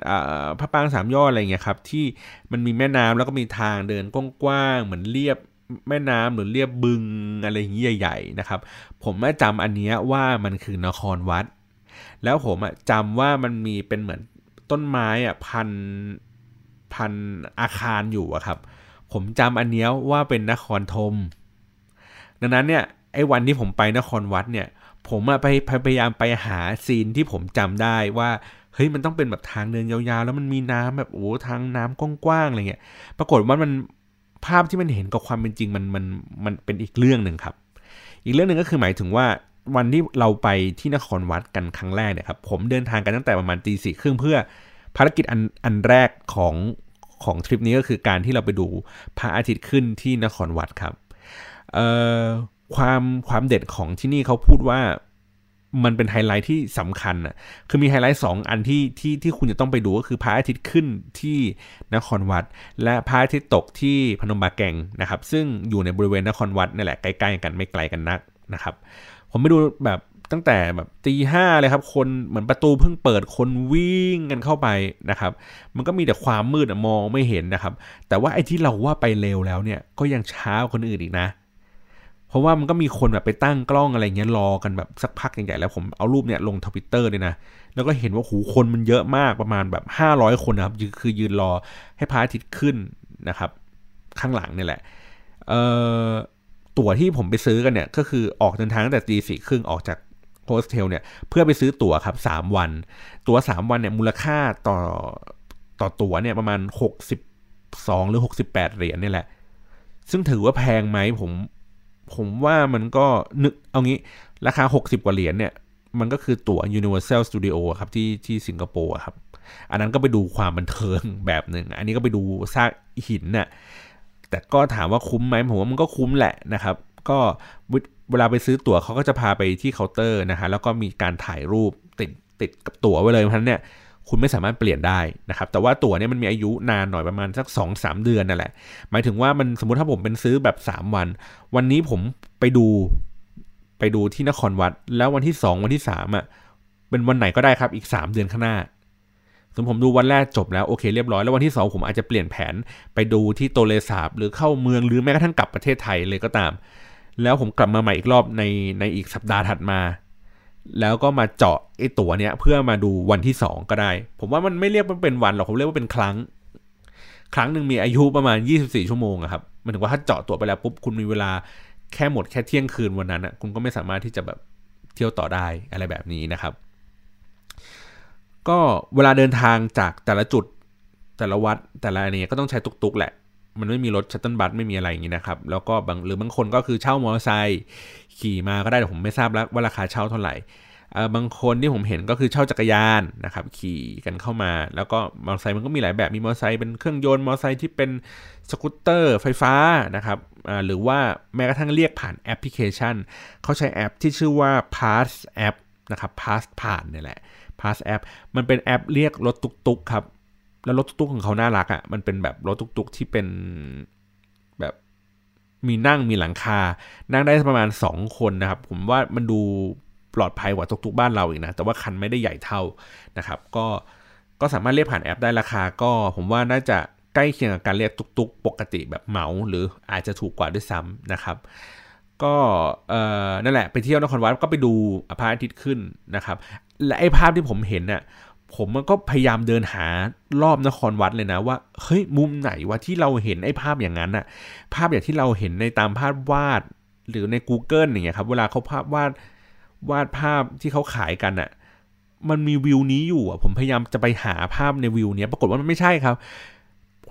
พระปางสามยอดอะไรเงี้ยครับที่มันมีแม่น้ำแล้วก็มีทางเดินกว้างๆเหมือนเรียบ แม่น้ำหรือเรียบบึงอะไรอย่างเงี้ยใหญ่ๆนะครับ ผมไม่จำอันนี้ว่ามันคือนครวัด แล้วผมจำว่ามันมีเป็นเหมือนต้นไม้อะพันพันอาคารอยู่อะครับ ผมจำอันนี้ว่าเป็นนครธมดังนั้นเนี่ยไอ้วันที่ผมไปนครวัดเนี่ย ผมไปพยายามไปหาซีนที่ผมจำได้ว่าเฮ้ยมันต้องเป็นแบบทางเดินยาวๆ แล้วมันมีน้ำแบบโอ้ทางน้ำกว้างๆอะไรเงี้ย ปรากฏว่ามัน ภาพที่มันเห็นกับความเป็นจริงมันมันมันเป็นอีกเรื่องหนึ่งครับ อีกเรื่องหนึ่งก็คือหมายถึงว่าวันที่เราไปที่นครวัดกันครั้งแรกเนี่ยครับผมเดินทางกันตั้งแต่ประมาณตีสี่ครึ่งเพื่อภารกิจอันอันแรกของของทริปนี้ก็คือการที่เราไปดูพระอาทิตย์ขึ้นที่นครวัดครับความความเด็ดของที่นี่เขาพูดว่า มันเป็นไฮไลท์ที่สำคัญอะ คือมีไฮไลท์สองอันที่ที่ที่คุณจะต้องไปดูก็คือพระอาทิตย์ขึ้นที่นครวัด และพระอาทิตย์ตกที่พนมบาแกงนะครับ ซึ่งอยู่ในบริเวณนครวัดนี่แหละใกล้ๆกันไม่ไกลกันนักนะครับ ผมไปดูแบบตั้งแต่แบบตีห้าเลยครับคนเหมือนประตูเพิ่งเปิดคนวิ่งกันเข้าไปนะครับ มันก็มีแต่ความมืดมองไม่เห็นนะครับ แต่ว่าไอ้ที่เราว่าไปเร็วแล้วเนี่ยก็ยังช้าคนอื่นอีกนะ เพราะว่ามันก็มีคนแบบไปตั้งกล้องอะไรเงี้ยรอกันแบบสักพักใหญ่ๆแล้วผมเอารูปเนี่ยลงทวิตเตอร์เลยนะ แล้วก็เห็นว่าหูคนมันเยอะมากประมาณแบบห้าร้อยคนนะครับคือยืนรอให้พระอาทิตย์ขึ้นนะครับ ข้างหลังนี่แหละเอ่อตั๋วที่ผมไปซื้อกันเนี่ย ก็คือออกเดินทางตั้งแต่ตีสี่ครึ่งออกจากโฮสเทลเนี่ยเพื่อไปซื้อตั๋วครับสามวัน ตั๋วสามวันเนี่ยมูลค่าต่อต่อตั๋วเนี่ยประมาณหกสิบสองหรือหกสิบแปดเหรียญนี่แหละ ซึ่งถือว่าแพงไหมผม ผมว่ามันก็นึกเอางี้ราคา 60 กว่าเหรียญเนี่ย มันก็คือตั๋ว Universal Studio ครับที่ที่สิงคโปร์ครับ อันนั้นก็ไปดูความบันเทิงแบบหนึ่ง อันนี้ก็ไปดูซากหินน่ะแต่ก็ถามว่าคุ้มไหมผมว่ามันก็คุ้มแหละนะครับ ก็เวลาไปซื้อตั๋วเขาก็จะพาไปที่เคาน์เตอร์นะฮะแล้วก็มีการถ่ายรูปติดติดกับตั๋วไว้เลยเพราะฉะนั้นเนี่ย คุณไม่สามารถเปลี่ยนได้นะครับ แต่ว่าตั๋วเนี่ยมันมีอายุนานหน่อยประมาณสัก2อสเดือนนั่นแหละ หมายถึงว่ามันสมมติถ้าผมเป็นซื้อแบบ 3 วัน วันนี้ผมไปดูไปดูที่นครวัด แล้ววันที่ 2 วันที่3อะเป็นวันไหนก็ได้ครับอีก 3 เดือนข้างหน้าสมผมดูวันแรกจบแล้วโอเคเรียบร้อยแล้ววันที่ 2 ผมอาจจะเปลี่ยนแผนไปดูที่โตเลสาบหรือเข้าเมืองหรือแม้กระทั่งกลับประเทศไทยเลยก็ตาม แล้วผมกลับมาใหม่อีกรอบในในอีกสัปดาห์ถัดมา แล้วก็มาเจาะไอ้ตั๋วเนี้ยเพื่อมาดูวันที่สองก็ได้ ผมว่ามันไม่เรียกว่าเป็นวันหรอกผมเรียกว่าเป็นครั้ง ครั้งหนึ่งมีอายุประมาณ 24 ชั่วโมงครับมันถึงว่าถ้าเจาะตั๋วไปแล้วปุ๊บคุณมีเวลาแค่หมดแค่เที่ยงคืนวันนั้นอะคุณก็ไม่สามารถที่จะแบบเที่ยวต่อได้อะไรแบบนี้นะครับ ก็เวลาเดินทางจากแต่ละจุดแต่ละวัดแต่ละอันนี้ก็ต้องใช้ตุกๆแหละ มันไม่มีรถชัตเติลบัสไม่มีอะไรอย่างนี้นะครับ แล้วก็บางหรือบางคนก็คือเช่ามอเตอร์ไซค์ขี่มาก็ได้แต่ผมไม่ทราบแล้วว่าราคาเช่าเท่าไหร่บางคนที่ผมเห็นก็คือเช่าจักรยานนะครับ ขี่กันเข้ามา แล้วก็มอเตอร์ไซค์มันก็มีหลายแบบมีมอเตอร์ไซค์เป็นเครื่องยนต์มอเตอร์ไซค์ที่เป็นสกูตเตอร์ไฟฟ้านะครับหรือว่าแม้กระทั่งเรียกผ่านแอปพลิเคชัน เขาใช้แอปที่ชื่อว่า Pass App นะครับ Pass ผ่านนี่แหละ Pass App มันเป็นแอปเรียกรถตุกๆครับ แล้วรถตุ๊กของเขาน่ารักอะ่ะมันเป็นแบบรถตุ๊กๆที่เป็นแบบมีนั่งมีหลังคา นั่งได้ประมาณ 2 คนนะครับ ผมว่ามันดูปลอดภัยกว่าตุ๊กๆบ้านเราอีกนะ แต่ว่าคันไม่ได้ใหญ่เท่านะครับ ก็ก็สามารถเรียกผ่านแอปได้ราคา ก็ผมว่าน่าจะใกล้เคียงกับการเรียกตุ๊กๆ ปกติแบบเหมาหรืออาจจะถูกกว่าด้วยซ้ำนะครับ ก็เออนั่นแหละไปเที่ยวนครวัดก็ไปดูพระอาทิตย์ขึ้นนะครับ และไอ้ภาพที่ผมเห็นเนี่ย ผมมันก็พยายามเดินหารอบนครวัดเลยนะว่าเฮ้ยมุมไหนวะที่เราเห็นไอ้ภาพอย่างนั้นอะภาพอย่างที่เราเห็นในตามภาพวาดหรือใน Google อย่างเงี้ยครับเวลาเขาภาพวาดวาดภาพที่เขาขายกันอะมันมีวิวนี้อยู่อะผมพยายามจะไปหาภาพในวิวเนี้ยปรากฏว่ามันไม่ใช่ครับ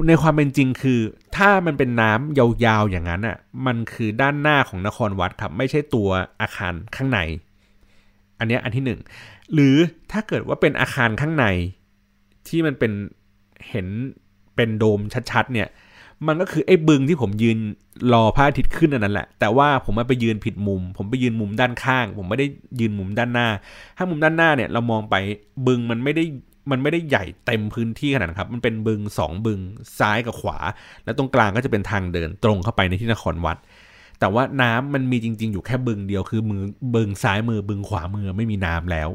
ในความเป็นจริงคือ ถ้ามันเป็นน้ำยาวๆอย่างนั้นอะมันคือด้านหน้าของนครวัดครับไม่ใช่ตัวอาคารข้างใน อันนี้อันที่หนึ่ง หรือถ้าเกิดว่าเป็นอาคารข้างในที่มันเป็นเห็นเป็นโดมชัดๆเนี่ย มันก็คือไอ้บึงที่ผมยืนรอพระอาทิตย์ขึ้นอันนั้นแหละ แต่ว่าผมมาไปยืนผิดมุม ผมไปยืนมุมด้านข้าง ผมไม่ได้ยืนมุมด้านหน้า ถ้ามุมด้านหน้าเนี่ยเรามองไปบึงมันไม่ได้มันไม่ได้ใหญ่เต็มพื้นที่ขนาดครับ มันเป็นบึงสองบึงซ้ายกับขวา แล้วตรงกลางก็จะเป็นทางเดินตรงเข้าไปในที่นครวัด แต่ว่าน้ำมันมีจริง ๆ อยู่แค่บึงเดียวคือมือบึงซ้ายมือบึงขวามือไม่มีน้ำแล้ว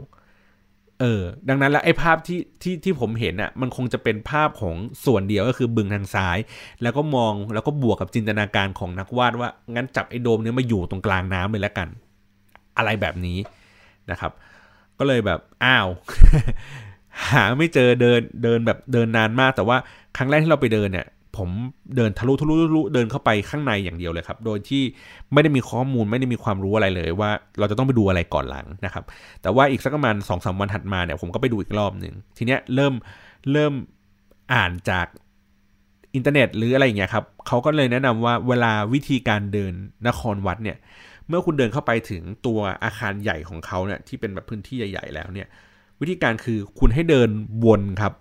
เออ ดังนั้นแล้วไอ้ภาพที่ที่ที่ผมเห็นอะ มันคงจะเป็นภาพของส่วนเดียวก็คือบึงทางซ้าย แล้วก็มองแล้วก็บวกกับจินตนาการของนักวาดว่า งั้นจับไอ้โดมเนี้ยมาอยู่ตรงกลางน้ำเลยแล้วกัน อะไรแบบนี้นะครับ ก็เลยแบบอ้าว หาไม่เจอเดินเดินแบบเดินนานมาก แต่ว่าครั้งแรกที่เราไปเดินเนี่ย ผมเดินทะลุทะลุทะลุเดินเข้าไปข้างในอย่างเดียวเลยครับ โดยที่ไม่ได้มีข้อมูลไม่ได้มีความรู้อะไรเลยว่า เราจะต้องไปดูอะไรก่อนหลังนะครับ แต่ว่าอีกสักประมาณสองสาวันถัดมาเนี่ยผมก็ไปดูอีกรอบหนึ่งทีเนี้ยเริ่มเริ่มอ่านจากอินเทอร์เน็ตหรืออะไรอย่างเงี้ยครับเขาก็เลยแนะนำว่าเวลาวิธีการเดินนครวัดเนี่ยเมื่อคุณเดินเข้าไปถึงตัวอาคารใหญ่ของเขาเนี่ยที่เป็นแบบพื้นที่ใหญ่ ๆ แล้วเนี่ย วิธีการคือคุณให้เดินวนครับ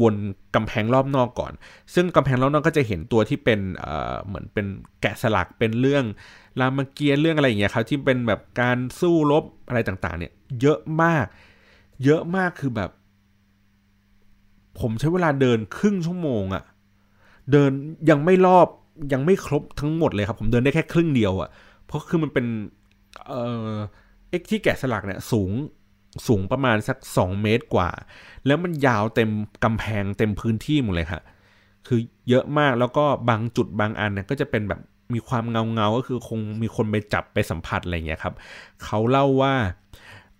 บนกำแพงรอบนอกก่อน ซึ่งกำแพงรอบนอกก็จะเห็นตัวที่เป็นเอ่อเหมือนเป็นแกะสลักเป็นเรื่องรามเกียรติ์เรื่องอะไรอย่างเงี้ยครับที่เป็นแบบการสู้รบอะไรต่างๆ เนี่ย เยอะมาก เยอะมากคือแบบ ผมใช้เวลาเดินครึ่งชั่วโมงอะเดินยังไม่รอบยังไม่ครบทั้งหมดเลยครับ ผมเดินได้แค่ครึ่งเดียวอะเพราะคือมันเป็นเอ่อเอ็กที่แกะสลักเนี่ยสูง สูงประมาณสัก 2 เมตรกว่า แล้วมันยาวเต็มกำแพงเต็มพื้นที่หมดเลยค่ะ คือเยอะมากแล้วก็บางจุดบางอันเนี่ยก็จะเป็นแบบมีความเงาเงาก็คือคงมีคนไปจับไปสัมผัสอะไรเงี้ยครับเขาเล่าว่า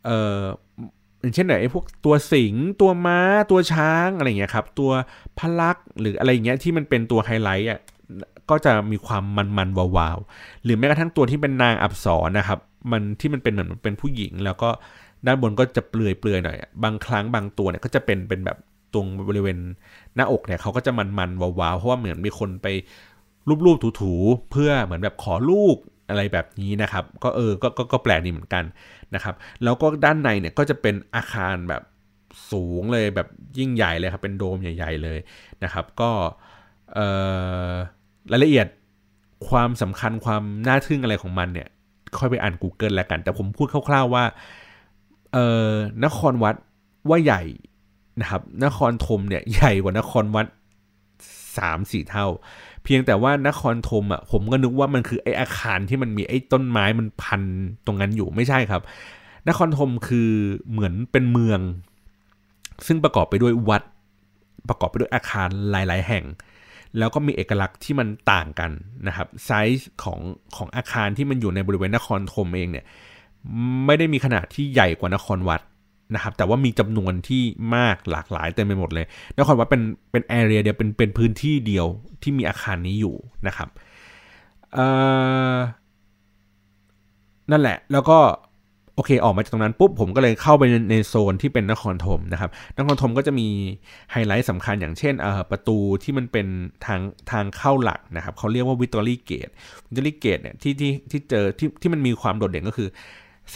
เอออย่างเช่นไหนไอ้พวกตัวสิงตัวม้าตัวช้างอะไรเงี้ยครับ ตัวพลักหรืออะไรเงี้ยที่มันเป็นตัวไฮไลท์อะก็จะมีความมันๆวาวๆหรือแม้กระทั่งตัวที่เป็นนางอับสรนะครับ มันที่มันเป็นเหมือนเป็นผู้หญิงแล้วก็ ด้านบนก็จะเปลือยเปลือยหน่อยบางครั้งบางตัวเนี่ยก็จะเป็นเป็นแบบตรงบริเวณหน้าอกเนี่ยเขาก็จะมันๆวาวๆเพราะว่าเหมือนมีคนไปรูปๆถูๆเพื่อเหมือนแบบขอลูกอะไรแบบนี้นะครับ ก็เออก็ก็ก็แปลกดีเหมือนกันนะครับ แล้วก็ด้านในเนี่ยก็จะเป็นอาคารแบบสูงเลยแบบยิ่งใหญ่เลยครับเป็นโดมใหญ่ ๆเลยนะครับ ก็รายละเอียดความสำคัญความน่าทึ่งอะไรของมันเนี่ยค่อยไปอ่าน Google แล้วกัน แต่ผมพูดคร่าวๆว่า เออนครวัดว่าใหญ่นะครับ นครธมเนี่ยใหญ่กว่านครวัดสามสี่เท่า เพียงแต่ว่านครธมอะผมก็นึกว่ามันคือไออาคารที่มันมีไอ้ต้นไม้มันพันตรงนั้นอยู่ไม่ใช่ครับ นครธมคือเหมือนเป็นเมือง ซึ่งประกอบไปด้วยวัด ประกอบไปด้วยอาคารหลาย ๆ แห่ง แล้วก็มีเอกลักษณ์ที่มันต่างกันนะครับไซส์ของของอาคารที่มันอยู่ในบริเวณนครธมเองเนี่ย ไม่ได้มีขนาดที่ใหญ่กว่านครวัดนะครับแต่ว่ามีจำนวนที่มากหลากหลายเต็มไปหมดเลยนครวัดเป็นเป็น area เดียวเป็นเป็นพื้นที่เดียวที่มีอาคารนี้อยู่นะครับนั่นแหละแล้วก็โอเคออกมาจากตรงนั้นปุ๊บผมก็เลยเข้าไปในโซนที่เป็นนครธมนะครับนครธมก็จะมีไฮไลท์สำคัญอย่างเช่นประตูที่มันเป็นทางทางเข้าหลักนะครับเขาเรียกว่า Victory Gate Victory Gate เนี่ยที่ที่ที่เจอที่ที่มันมีความโดดเด่นก็คือ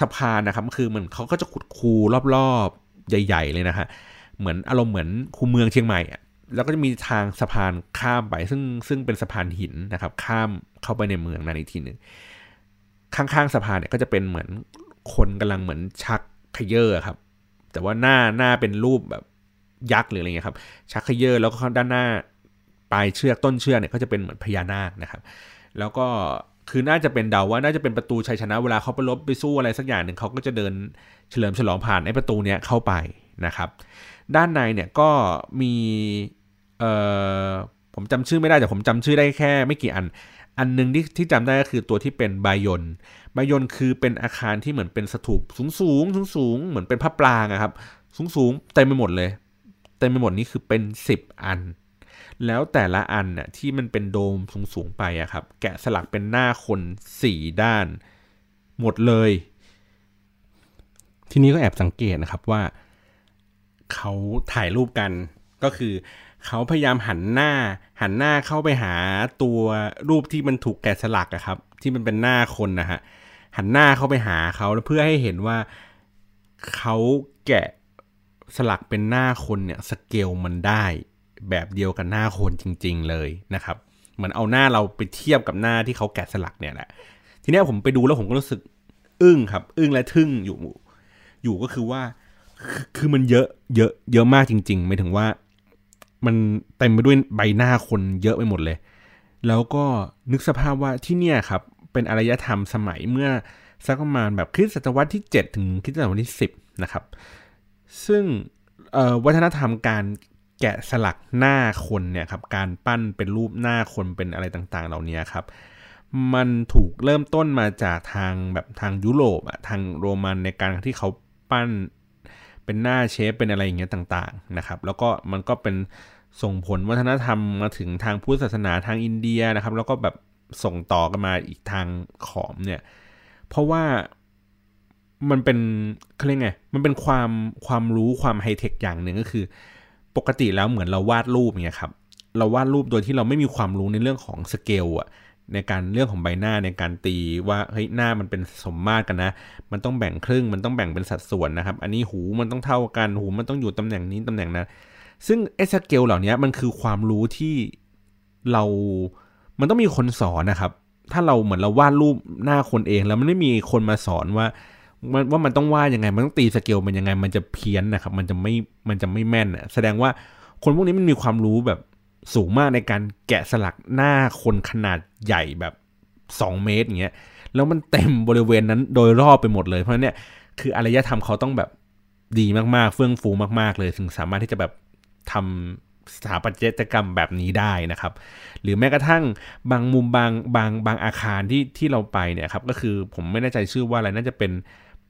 สะพานนะครับคือเหมือนเขาก็จะขุดคูรอบๆใหญ่ ๆ เลยนะฮะเหมือนอารมณ์เหมือนคูเมืองเชียงใหม่อะแล้วก็จะมีทางสะพานข้ามไป ซึ่งซึ่งเป็นสะพานหินนะครับ ข้ามเข้าไปในเมืองนั่นอีกทีหนึ่งข้างๆสะพานเนี่ยก็จะเป็นเหมือนคนกำลังเหมือนชักกะเย่อครับ แต่ว่าหน้าหน้าเป็นรูปแบบยักษ์หรืออะไรเงี้ยครับ ชักกะเย่อแล้วก็ด้านหน้าปลายเชือกต้นเชือกเนี่ยก็จะเป็นเหมือนพญานาคนะครับ แล้วก็ คือน่าจะเป็นเดาว่าน่าจะเป็นประตูชัยชนะเวลาเขาไปลบไปสู้อะไรสักอย่างหนึ่งเขาก็จะเดินเฉลิมฉลองผ่านไอ้ประตูเนี้ยเข้าไปนะครับ ด้านในเนี่ยก็มีเอ่อผมจำชื่อไม่ได้แต่ผมจำชื่อได้แค่ไม่กี่อัน อันนึงที่ที่จำได้ก็คือตัวที่เป็นบายนบายนคือเป็นอาคารที่เหมือนเป็นสถูปสูงสูงสูงสูงเหมือนเป็นพระปรางอะครับ สูงสูงเต็มไปหมดเลยเต็มไปหมดนี้คือเป็น 10 อัน แล้วแต่ละอันน่ะที่มันเป็นโดมสูงๆไปอะครับ แกะสลักเป็นหน้าคนสี่ด้าน หมดเลย ทีนี้ก็แอบสังเกตนะครับว่า เขาถ่ายรูปกันก็คือเขาพยายามหันหน้า หันหน้าเข้าไปหาตัวรูปที่มันถูกแกะสลักอะครับ ที่มันเป็นหน้าคนนะฮะหันหน้าเข้าไปหาเขาเพื่อให้เห็นว่าเขาแกะสลักเป็นหน้าคนเนี่ยสเกลมันได้ แบบเดียวกับหน้าคนจริง ๆ เลยนะครับเหมือนเอาหน้าเราไปเทียบกับหน้าที่เขาแกะสลักเนี่ยแหละ ทีนี้ผมไปดูแล้วผมก็รู้สึก อึ้งครับ อึ้งและทึ่งอยู่ อยู่ก็คือว่า คือมันเยอะ เยอะ เยอะมากจริงๆหมายถึงว่า มันเต็มไปด้วยใบหน้าคนเยอะไปหมดเลย แล้วก็นึกสภาพว่าที่เนี่ยครับ เป็นอารยธรรมสมัยเมื่อสักประมาณแบบคริสตศตวรรษที่ 7 ถึงคริสตศตวรรษที่ 10 นะครับ ซึ่งวัฒนธรรมการ แกะสลักหน้าคนเนี่ยครับการปั้นเป็นรูปหน้าคนเป็นอะไรต่างๆ เหล่านี้ครับมันถูกเริ่มต้นมาจากทางแบบทางยุโรปอะทางโรมันในการที่เขาปั้นเป็นหน้าเชฟเป็นอะไรอย่างเงี้ยต่างๆนะครับ แล้วก็มันก็เป็นส่งผลวัฒนธรรมมาถึงทางพุทธศาสนาทางอินเดียนะครับ แล้วก็แบบส่งต่อกันมาอีกทางขอมเนี่ย เพราะว่ามันเป็นเขาเรียกไงมันเป็นความความรู้ความไฮเทคอย่างหนึ่งก็คือ ปกติแล้วเหมือนเราวาดรูปเนี่ยครับเราวาดรูปโดยที่เราไม่มีความรู้ในเรื่องของสเกลอะในการเรื่องของใบหน้าในการตีว่าเฮ้ยหน้ามันเป็นสมมาตรกันนะ มันต้องแบ่งครึ่งมันต้องแบ่งเป็นสัดส่วนนะครับ อันนี้หูมันต้องเท่ากันหูมันต้องอยู่ตำแหน่งนี้ตำแหน่งนั้นซึ่งไอ้สเกลเหล่านี้มันคือความรู้ที่เรา มันต้องมีคนสอนนะครับ ถ้าเราเหมือนเราวาดรูปหน้าคนเอง แล้วมันไม่มีคนมาสอนว่า ว่ามันต้องว่ายังไง มันต้องตีสเกลมันยังไง มันจะเพี้ยนนะครับ มันจะไม่มันจะไม่แม่นอะแสดงว่าคนพวกนี้มันมีความรู้แบบสูงมากในการแกะสลักหน้าคนขนาดใหญ่แบบสองเมตรอย่างเงี้ยแล้วมันเต็มบริเวณนั้นโดยรอบไปหมดเลยเพราะเนี่ยคืออารยธรรมเขาต้องแบบดีมากๆ เฟื่องฟูมากๆเลย ถึงสามารถที่จะแบบทำสถาปัตยกรรมแบบนี้ได้นะครับ หรือแม้กระทั่งบางมุมบางบางบางอาคารที่ที่เราไปเนี่ยครับก็คือผมไม่แน่ใจชื่อว่าอะไรน่าจะเป็น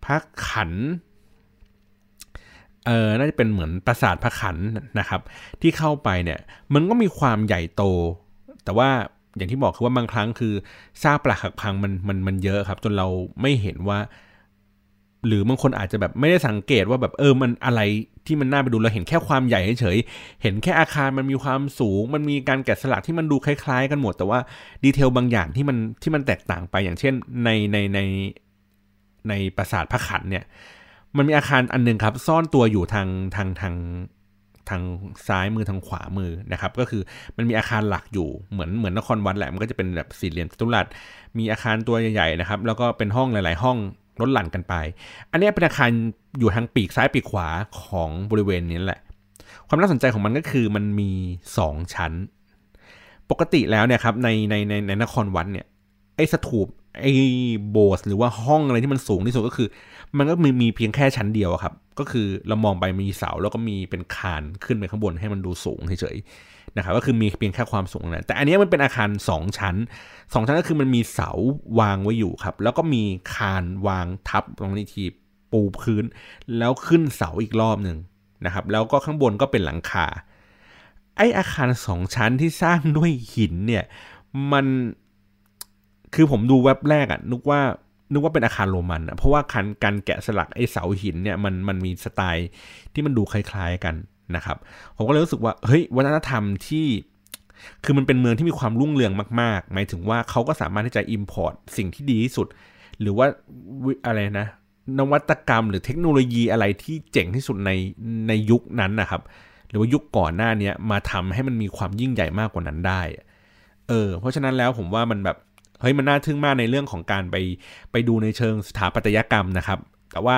พระขันเออน่าจะเป็นเหมือนปราสาทพระขันนะครับ ที่เข้าไปเนี่ย มันก็มีความใหญ่โต แต่ว่าอย่างที่บอกคือว่าบางครั้งคือซากปลักหักพังมันมันมันเยอะครับ จนเราไม่เห็นว่า หรือบางคนอาจจะแบบไม่ได้สังเกตว่าแบบเออมันอะไรที่มันน่าไปดูเราเห็นแค่ความใหญ่เฉยเห็นแค่อาคารมันมีความสูง มันมีการแกะสลักที่มันดูคล้าย ๆ กันหมด แต่ว่าดีเทลบางอย่างที่มันที่มันแตกต่างไปอย่างเช่น ในในใน ในปราสาทพระขันเนี่ยมันมีอาคารอันหนึงครับ ซ่อนตัวอยู่ทางทางทางทางซ้ายมือทางขวามือนะครับ ก็คือมันมีอาคารหลักอยู่เหมือนเหมือนนครวัดแหละมันก็จะเป็นแบบสี่เหลี่ยมจัตุรัสมีอาคารตัวใหญ่ๆนะครับ แล้วก็เป็นห้องหลาย ๆ ห้องลดหลั่นกันไป อันนี้เป็นอาคารอยู่ทางปีกซ้ายปีกขวาของบริเวณนี้แหละ ความน่าสนใจของมันก็คือมันมี 2 ชั้น ปกติแล้วเนี่ยครับในในในในนครวัดเนี่ยไอ้สถูป ไอ้โบสถ์หรือว่าห้องอะไรที่มันสูงที่สุดก็คือ มันก็มีมีเพียงแค่ชั้นเดียวครับ ก็คือเรามองไปมีเสาแล้วก็มีเป็นคานขึ้นไปข้างบนให้มันดูสูงเฉยๆนะครับก็คือมีเพียงแค่ความสูงนั้นแต่อันนี้มันเป็นอาคาร 2 ชั้น 2 ชั้นก็คือมันมีเสาวางไว้อยู่ครับ แล้วก็มีคานวางทับตรงนี้ทีปูพื้น แล้วขึ้นเสาอีกรอบหนึ่งนะครับ แล้วก็ข้างบนก็เป็นหลังคาไออาคารสองชั้นที่สร้างด้วยหินเนี่ยมัน คือผมดูเว็บแรกอะนึกว่านึกว่าเป็นอาคารโรมันอะเพราะว่าการการแกะสลักไอเสาหินเนี่ยมันมันมีสไตล์ที่มันดูคล้ายๆกันนะครับ ผมก็เลยรู้สึกว่าเฮ้ยวัฒนธรรมที่คือมันเป็นเมืองที่มีความรุ่งเรืองมากๆ หมายถึงว่าเขาก็สามารถที่จะ import สิ่งที่ดีที่สุด หรือว่าอะไรนะ นวัตกรรมหรือเทคโนโลยีอะไรที่เจ๋งที่สุดในในยุคนั้นนะครับ หรือว่ายุคก่อนหน้านี้มาทำให้มันมีความยิ่งใหญ่มากกว่านั้นได้ เออ เพราะฉะนั้นแล้วผมว่ามันแบบ เฮ้ยมันน่าทึ่งมากในเรื่องของการไปไปดูในเชิงสถาปัตยกรรมนะครับ แต่ว่า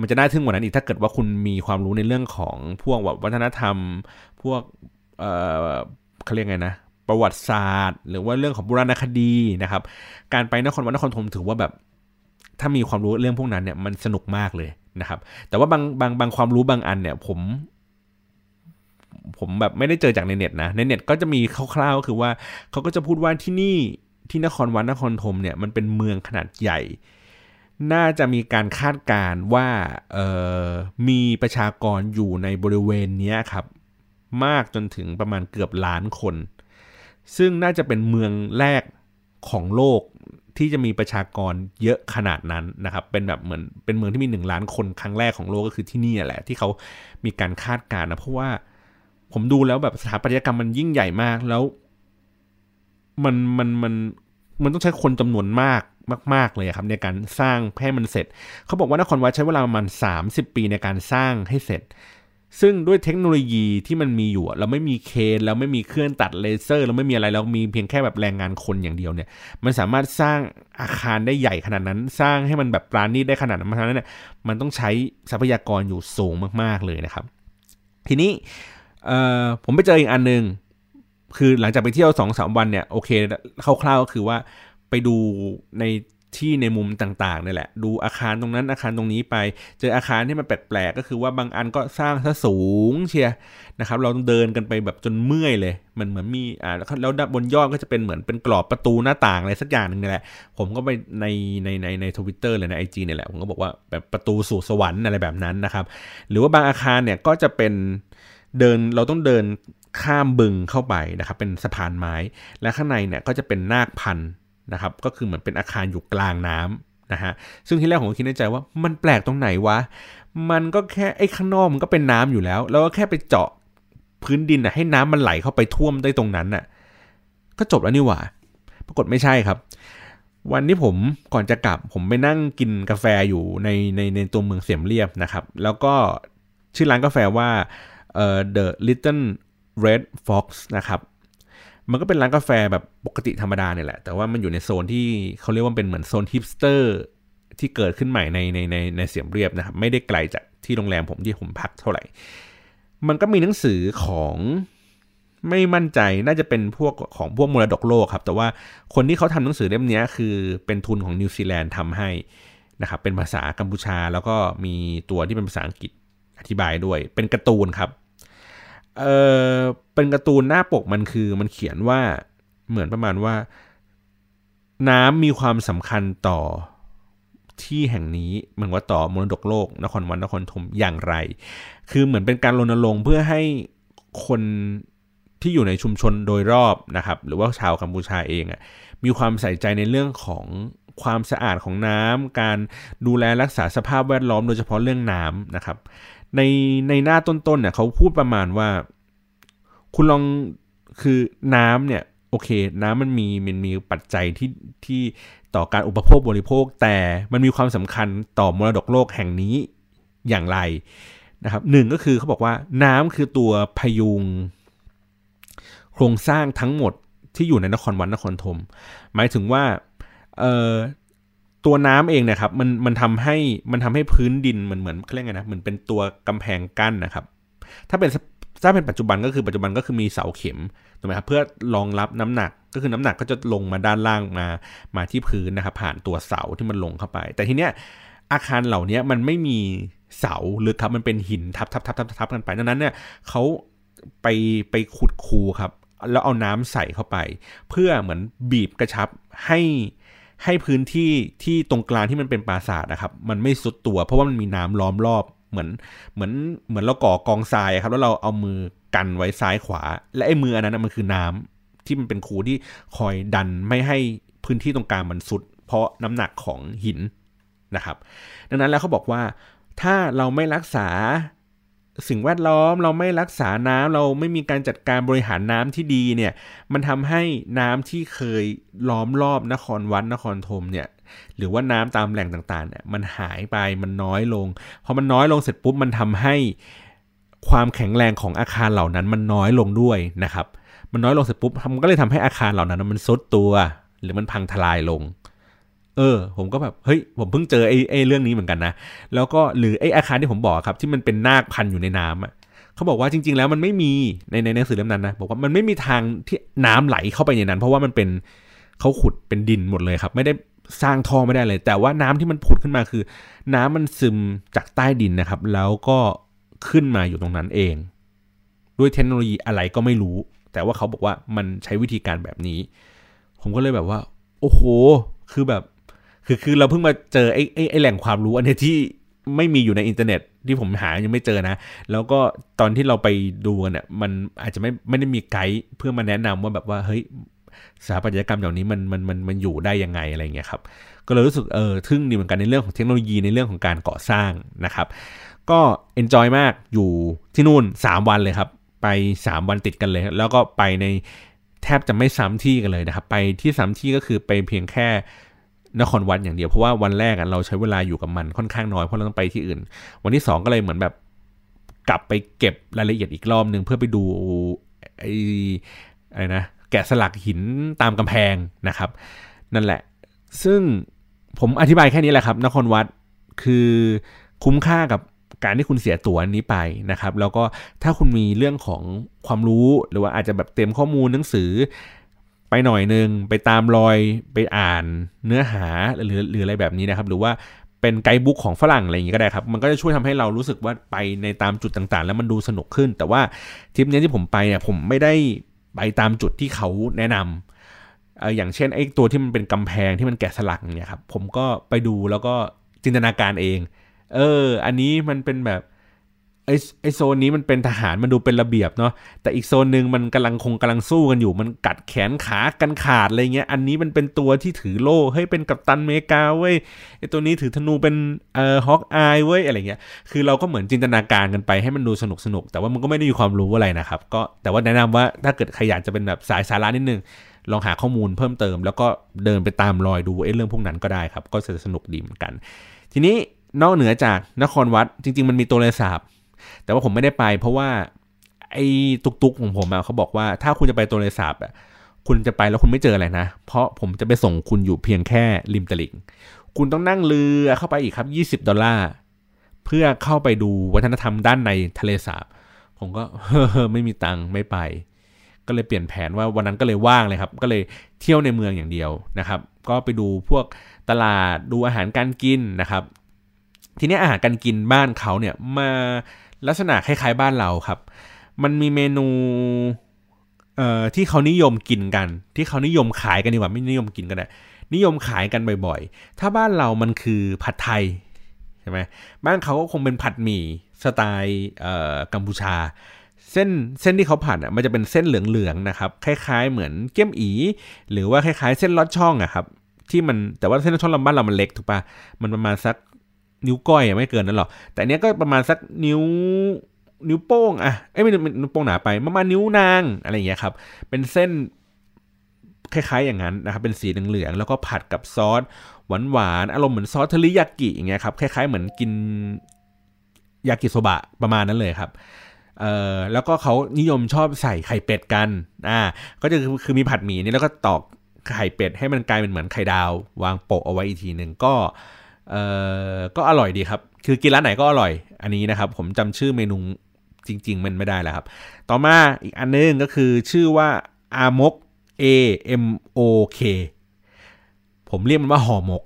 มันจะน่าทึ่งกว่านั้นอีกถ้าเกิดว่าคุณมีความรู้ในเรื่องของพวกวัฒนธรรม พวกเอ่อเขาเรียกไงนะประวัติศาสตร์ หรือว่าเรื่องของโบราณคดีนะครับ การไปนครวัดนครธมถือว่าแบบถ้ามีความรู้เรื่องพวกนั้นเนี่ยมันสนุกมากเลยนะครับ แต่ว่าบางบางบางความรู้บางอันเนี่ยผม ผมแบบไม่ได้เจอจากในเน็ตนะในเน็ตก็จะมีคร่าวๆก็คือว่าเขาก็จะพูดว่าที่นี่ ที่นครวัดนครธมเนี่ยมันเป็นเมืองขนาดใหญ่ น่าจะมีการคาดการ์ว่ามีประชากรอยู่ในบริเวณนี้ครับ มากจนถึงประมาณเกือบล้านคน ซึ่งน่าจะเป็นเมืองแรกของโลกที่จะมีประชากรเยอะขนาดนั้นนะครับ เป็นแบบเหมือนเป็นเมืองที่มีหนึ่งล้านคนครั้งแรกของโลกก็คือที่นี่แหละ ที่เขามีการคาดการณ์นะเพราะว่าผมดูแล้วแบบสถาปัตยกรรมมันยิ่งใหญ่มากแล้ว มันมันมันมันต้องใช้คนจำนวนมากมาก ๆ เลยครับในการสร้างให้มันเสร็จ เขาบอกว่านครวัดใช้เวลาประมาณ 30 ปีในการสร้างให้เสร็จ ซึ่งด้วยเทคโนโลยีที่มันมีอยู่ เราไม่มีเคนเราไม่มีเครื่องตัดเลเซอร์ เราไม่มีอะไร เรามีเพียงแค่แบบแรงงานคนอย่างเดียวเนี่ย มันสามารถสร้างอาคารได้ใหญ่ขนาดนั้น สร้างให้มันแบบปราณีตได้ขนาดนั้นเพราะฉะนั้นเนี่ยมันต้องใช้ทรัพยากรอยู่สูงมาก ๆเลยนะครับ ทีนี้ผมไปเจออีกอันหนึ่ง คือหลังจากไปเที่ยวสองสามวันเนี่ยโอเคคร่าวๆก็คือว่าไปดูในที่ในมุมต่างๆนี่แหละ ดูอาคารตรงนั้นอาคารตรงนี้ไป เจออาคารที่มันแปลกๆก็คือว่าบางอันก็สร้างซะสูงเชียนะครับ เราต้องเดินกันไปแบบจนเมื่อยเลย มันเหมือนมีอ่าแล้วบนยอดก็จะเป็นเหมือนเป็นกรอบประตูหน้าต่างอะไรสักอย่างหนึ่งนี่แหละ ผมก็ไปในในในในทวิตเตอร์เลยในไอจีนี่แหละ ผมก็บอกว่าแบบประตูสู่สวรรค์อะไรแบบนั้นนะครับ หรือว่าบางอาคารเนี่ยก็จะเป็นเดินเราต้องเดิน ข้ามบึงเข้าไปนะครับเป็นสะพานไม้ และข้างในเนี่ยก็จะเป็นนาคพันนะครับก็คือเหมือนเป็นอาคารอยู่กลางน้ำนะฮะซึ่งที่แรกผมคิดในใจว่ามันแปลกตรงไหนวะมันก็แค่ไอ้ข้างนอกมันก็เป็นน้ำอยู่แล้ว แล้วก็แค่ไปเจาะพื้นดินนะให้น้ำมันไหลเข้าไปท่วมได้ตรงนั้นน่ะก็จบแล้วนี่หว่า ปรากฏไม่ใช่ครับ วันที่ผมก่อนจะกลับ ผมไปนั่งกินกาแฟอยู่ในในในตัวเมืองเสียมเรียบนะครับ แล้วก็ชื่อร้านกาแฟว่าเอ่อ The Little Red Fox นะครับ มันก็เป็นร้านกาแฟแบบปกติธรรมดาเนี่ยแหละ แต่ว่ามันอยู่ในโซนที่เขาเรียกว่าเป็นเหมือนโซนฮิปสเตอร์ที่เกิดขึ้นใหม่ในในในในเสียมเรียบนะครับ ไม่ได้ไกลจากที่โรงแรมผมที่ผมพักเท่าไหร่ มันก็มีหนังสือของไม่มั่นใจน่าจะเป็นพวกของพวกมรดกโลกครับ แต่ว่าคนที่เขาทำหนังสือเล่มนี้คือเป็นทุนของนิวซีแลนด์ทำให้นะครับเป็นภาษากัมพูชาแล้วก็มีตัวที่เป็นภาษาอังกฤษอธิบายด้วย เป็นการ์ตูนครับ เออเป็นการ์ตูนหน้าปกมันคือมันเขียนว่าเหมือนประมาณว่า น้ำมีความสำคัญต่อที่แห่งนี้เหมือนว่าต่อมรดกโลก นครวัดนครธมอย่างไร คือเหมือนเป็นการรณรงค์เพื่อให้คนที่อยู่ในชุมชนโดยรอบนะครับ หรือว่าชาวกัมพูชาเองอะมีความใส่ใจในเรื่องของความสะอาดของน้ำการดูแลรักษาสภาพแวดล้อมโดยเฉพาะเรื่องน้ำนะครับ ในในหน้าต้นๆเนี่ยเขาพูดประมาณว่า คุณลองคือน้ำเนี่ยโอเค น้ำมันมีมันมีปัจจัยที่ที่ต่อการอุปโภคบริโภค แต่มันมีความสำคัญต่อมรดกโลกแห่งนี้อย่างไรนะครับหนึ่งก็คือเขาบอกว่าน้ำคือตัวพยุง โครงสร้างทั้งหมดที่อยู่ในนครวัดนครธมหมายถึงว่าเอ่อ ตัวน้ำเองนะครับมันมันทำให้มันทำให้พื้นดินมันเหมือนเขาเรียกไงนะเหมือนเป็นตัวกำแพงกั้นนะครับ ถ้าเป็นถ้าเป็นปัจจุบันก็คือปัจจุบันก็คือมีเสาเข็มถูกไหมครับเพื่อรองรับน้ำหนักก็คือน้ำหนักก็จะลงมาด้านล่างมามาที่พื้นนะครับผ่านตัวเสาที่มันลงเข้าไป แต่ทีเนี้ยอาคารเหล่านี้มันไม่มีเสาหรือครับมันเป็นหินทับทับทับทับทับกันไปดังนั้นเนี่ยเขาไปไปขุดคูครับ แล้วเอาน้ำใส่เข้าไป เพื่อเหมือนบีบกระชับให้ ให้พื้นที่ที่ตรงกลางที่มันเป็นปราสาทนะครับ มันไม่สุดตัว เพราะว่ามันมีน้ำล้อมรอบเหมือนเหมือนเหมือนเราก่อกองทรายครับ แล้วเราเอามือกันไว้ซ้ายขวา และไอ้มืออันนั้นมันคือน้ำที่มันเป็นคูที่คอยดันไม่ให้พื้นที่ตรงกลางมันสุด เพราะน้ำหนักของหินนะครับ ดังนั้นแล้วเขาบอกว่าถ้าเราไม่รักษา สิ่งแวดล้อมเราไม่รักษาน้ำเราไม่มีการจัดการบริหารน้ำที่ดีเนี่ย มันทำให้น้ำที่เคยล้อมรอบนครวัดนครธมเนี่ย หรือว่าน้ำตามแหล่งต่างๆเนี่ยมันหายไปมันน้อยลงพอมันน้อยลงเสร็จปุ๊บมันทำให้ความแข็งแรงของอาคารเหล่านั้นมันน้อยลงด้วยนะครับ มันน้อยลงเสร็จปุ๊บมันก็เลยทำให้อาคารเหล่านั้นมันซุดตัว หรือมันพังทลายลง เออ ผมก็แบบเฮ้ยผมเพิ่งเจอไอ้ไอ้เรื่องนี้เหมือนกันนะแล้วก็หรือไอ้อาคารที่ผมบอกครับ ที่มันเป็นนาคพันอยู่ในน้ำอะเขาบอกว่าจริง ๆ แล้วมันไม่มีในในหนังสือเล่มนั้นนะบอกว่ามันไม่มีทางที่น้ำไหลเข้าไปในนั้น เพราะว่ามันเป็นเขาขุดเป็นดินหมดเลยครับ ไม่ได้สร้างท่อไม่ได้เลย แต่ว่าน้ำที่มันผุดขึ้นมาคือ น้ำมันซึมจากใต้ดินนะครับ แล้วก็ขึ้นมาอยู่ตรงนั้นเอง ด้วยเทคโนโลยีอะไรก็ไม่รู้ แต่ว่าเขาบอกว่ามันใช้วิธีการแบบนี้ ผมก็เลยแบบว่า โอ้โห คือแบบ คือคือเราเพิ่งมาเจอไอ้ไอ้ไอ้แหล่งความรู้อันนี้ที่ไม่มีอยู่ในอินเทอร์เน็ตที่ผมหายังไม่เจอนะ แล้วก็ตอนที่เราไปดูเนี่ยมันอาจจะไม่ไม่ได้มีไกด์เพื่อมาแนะนำว่าแบบว่าเฮ้ยสถาปัตยกรรมอย่างนี้มันมันมันมันอยู่ได้ยังไงอะไรเงี้ยครับ ก็เลยรู้สึกเออทึ่งดีเหมือนกันในเรื่องของเทคโนโลยีในเรื่องของการก่อสร้างนะครับ ก็เอนจอยมากอยู่ที่นู่น 3 วันเลยครับ ไป 3 วันติดกันเลย แล้วก็ไปในแทบจะไม่ซ้ำที่กันเลยนะครับ ไปที่ซ้ำที่ก็คือไปเพียงแค่ นครวัดอย่างเดียวเพราะว่าวันแรกเราใช้เวลาอยู่กับมันค่อนข้างน้อยเพราะเราต้องไปที่อื่น วันที่ 2 ก็เลยเหมือนแบบกลับไปเก็บรายละเอียดอีกรอบหนึ่งเพื่อไปดูไอ้อะไรนะแกะสลักหินตามกำแพงนะครับ นั่นแหละ ซึ่งผมอธิบายแค่นี้แหละครับ นครวัดคือคุ้มค่ากับการที่คุณเสียตั๋วนี้ไปนะครับ แล้วก็ถ้าคุณมีเรื่องของความรู้หรือว่าอาจจะแบบเต็มข้อมูลหนังสือ ไปหน่อยนึงไปตามรอยไปอ่านเนื้อหาหรือหรืออะไรแบบนี้นะครับ หรือว่าเป็นไกด์บุ๊กของฝรั่งอะไรอย่างนี้ก็ได้ครับ มันก็จะช่วยทำให้เรารู้สึกว่าไปในตามจุดต่างๆ แล้วมันดูสนุกขึ้น แต่ว่าทริปนี้ที่ผมไปเนี่ยผมไม่ได้ไปตามจุดที่เขาแนะนำอย่างเช่นไอ้ตัวที่มันเป็นกำแพงที่มันแกะสลักเนี่ยครับผมก็ไปดูแล้วก็จินตนาการเอง เออ อันนี้มันเป็นแบบ ไอไอโซนนี้มันเป็นทหารมันดูเป็นระเบียบเนาะแต่อีกโซนหนึ่งมันกำลังคงกำลังสู้กันอยู่มันกัดแขนขากันขาดอะไรเงี้ยอันนี้มันเป็นตัวที่ถือโล่เฮ้ยเป็นกัปตันเมกาเว้ยไอตัวนี้ถือธนูเป็นเอ่อฮอกอายเว้ยอะไรเงี้ยคือเราก็เหมือนจินตนาการกันไปให้มันดูสนุกสนุกแต่ว่ามันก็ไม่ได้มีความรู้อะไรนะครับก็แต่ว่าแนะนำว่าถ้าเกิดใครอยากจะเป็นแบบสายสาระนิดนึงลองหาข้อมูลเพิ่มเติม แล้วก็เดินไปตามรอยดูไอ้เรื่องพวกนั้นก็ได้ครับ ก็จะสนุกดีเหมือนกัน ทีนี้นอกเหนือจากนครวัดจริง ๆ มันมีตัวเลสาบ แต่ว่าผมไม่ได้ไป เพราะว่าไอ้ตุกๆของผมอะเขาบอกว่าถ้าคุณจะไปตัวเลสาบอะคุณจะไปแล้วคุณไม่เจออะไรนะ เพราะผมจะไปส่งคุณอยู่เพียงแค่ริมตลิ่ง คุณต้องนั่งเรือเข้าไปอีกครับ 20 ดอลลาร์เพื่อเข้าไปดูวัฒนธรรมด้านในทะเลสาบ ผมก็เฮ้อไม่มีตังค์ไม่ไป ก็เลยเปลี่ยนแผนว่าวันนั้นก็เลยว่างเลยครับ ก็เลยเที่ยวในเมืองอย่างเดียวนะครับ ก็ไปดูพวกตลาดดูอาหารการกินนะครับ ทีนี้อาหารการกินบ้านเขาเนี่ยมา ลักษณะคล้ายๆบ้านเราครับ มันมีเมนูเอ่อที่เขานิยมกินกัน ที่เขานิยมขายกันดีกว่าไม่นิยมกินกันนะนิยมขายกันบ่อยๆ ถ้าบ้านเรามันคือผัดไทยใช่ไหมบ้านเขาก็คงเป็นผัดหมี่สไตล์เอ่อกัมพูชา เส้นเส้นที่เขาผัดอะมันจะเป็นเส้นเหลืองๆนะครับคล้ายๆ เหมือนเกี๊ยมอี หรือว่าคล้ายๆ เส้นลอดช่องอะครับที่มันแต่ว่าเส้นลอดช่องลำบ้านเรามันเล็กถูกปะมันประมาณสัก นิ้วก้อยไม่เกินนั้นหรอก แต่เนี้ยก็ประมาณสักนิ้วนิ้วโป้งอะเอ้ยไม่นิ้วโป้งหนาไปประมาณนิ้วนางอะไรอย่างเงี้ยครับ เป็นเส้นคล้ายๆอย่างนั้นนะครับเป็นสีเหลืองๆแล้วก็ผัดกับซอสหวานๆอารมณ์เหมือนซอสเทริยากิอย่างเงี้ยครับคล้ายๆเหมือนกินยากิโซบะประมาณนั้นเลยครับเอ่อแล้วก็เขานิยมชอบใส่ไข่เป็ดกันอ่าก็จะคือคือมีผัดหมี่นี่แล้วก็ตอกไข่เป็ดให้มันกลายเป็นเหมือนไข่ดาว วางโปะเอาไว้อีกทีหนึ่งก็ เอ่อก็อร่อยดีครับ คือกินร้านไหนก็อร่อย อันนี้นะครับ ผมจำชื่อเมนูจริง ๆ มันไม่ได้แล้วครับ ต่อมาอีกอันนึงก็คือชื่อว่าอามก A M O K ผมเรียกมันว่าห่อหมก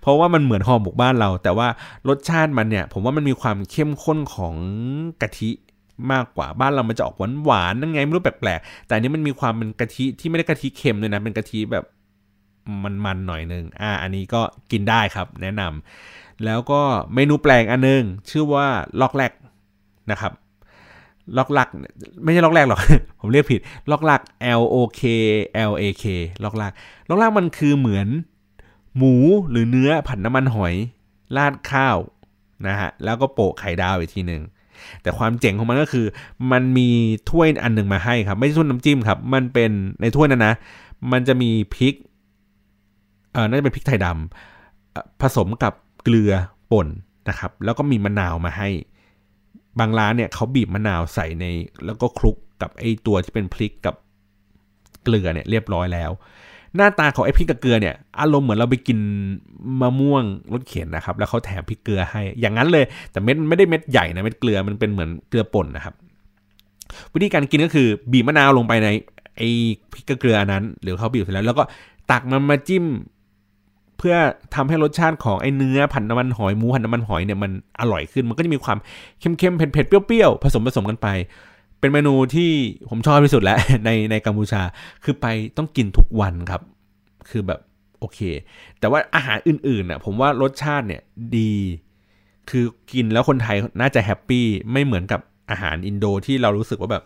เพราะว่ามันเหมือนห่อหมกบ้านเรา แต่ว่ารสชาติมันเนี่ย ผมว่ามันมีความเข้มข้นของกะทิมากกว่าบ้านเรามันจะออกหวานหวานนั่นไงไม่รู้แปลกๆแต่อันนี้มันมีความเป็นกะทิที่ไม่ได้กะทิเค็มเลยนะเป็นกะทิแบบ มันๆหน่อยนึงอ่าอันนี้ก็กินได้ครับแนะนำแล้วก็เมนูแปลกอันนึง ชื่อว่าล็อกแรกนะครับล็อกลัก ไม่ใช่ล็อกแรกหรอก ผมเรียกผิด ล็อกลัก L O K L A K ล็อกลัก ล็อกลักมันคือเหมือนหมูหรือเนื้อผัดน้ำมันหอย ราดข้าวนะฮะ แล้วก็โปะไข่ดาวอีกทีหนึ่ง แต่ความเจ๋งของมันก็คือ มันมีถ้วยอันหนึ่งมาให้ครับ ไม่ใช่ถ้วยน้ำจิ้มครับ มันเป็นในถ้วยนั้นนะ มันจะมีพริก น่าจะเป็นพริกไทยดำผสมกับเกลือป่นนะครับ แล้วก็มีมะนาวมาให้ บางร้านเนี่ยเขาบีบมะนาวใส่ใน แล้วก็คลุกกับไอตัวที่เป็นพริกกับเกลือเนี่ยเรียบร้อยแล้ว หน้าตาของไอพริกกับเกลือเนี่ยอารมณ์เหมือนเราไปกินมะม่วงรสเข็นนะครับ แล้วเขาแถมพริกเกลือให้ อย่างนั้นเลย แต่เม็ดไม่ได้เม็ดใหญ่นะเม็ดเกลือมันเป็นเหมือนเกลือป่นนะครับ วิธีการกินก็คือบีบมะนาวลงไปในไอพริกกับเกลือนั้น หรือเขาบีบเสร็จแล้ว แล้วก็ตักมันมาจิ้ม เพื่อทำให้รสชาติของไอ้เนื้อผัดน้ำมันหอยหมูผัดน้ำมันหอยเนี่ยมันอร่อยขึ้น มันก็จะมีความเค็มๆเผ็ดๆเปรี้ยวๆผสมผสมกันไป เป็นเมนูที่ผมชอบที่สุดแล้วในในกัมพูชาคือไปต้องกินทุกวันครับ คือแบบโอเค แต่ว่าอาหารอื่นๆน่ะผมว่ารสชาติเนี่ยดี คือกินแล้วคนไทยน่าจะแฮปปี้ไม่เหมือนกับอาหารอินโดที่เรารู้สึกว่าแบบ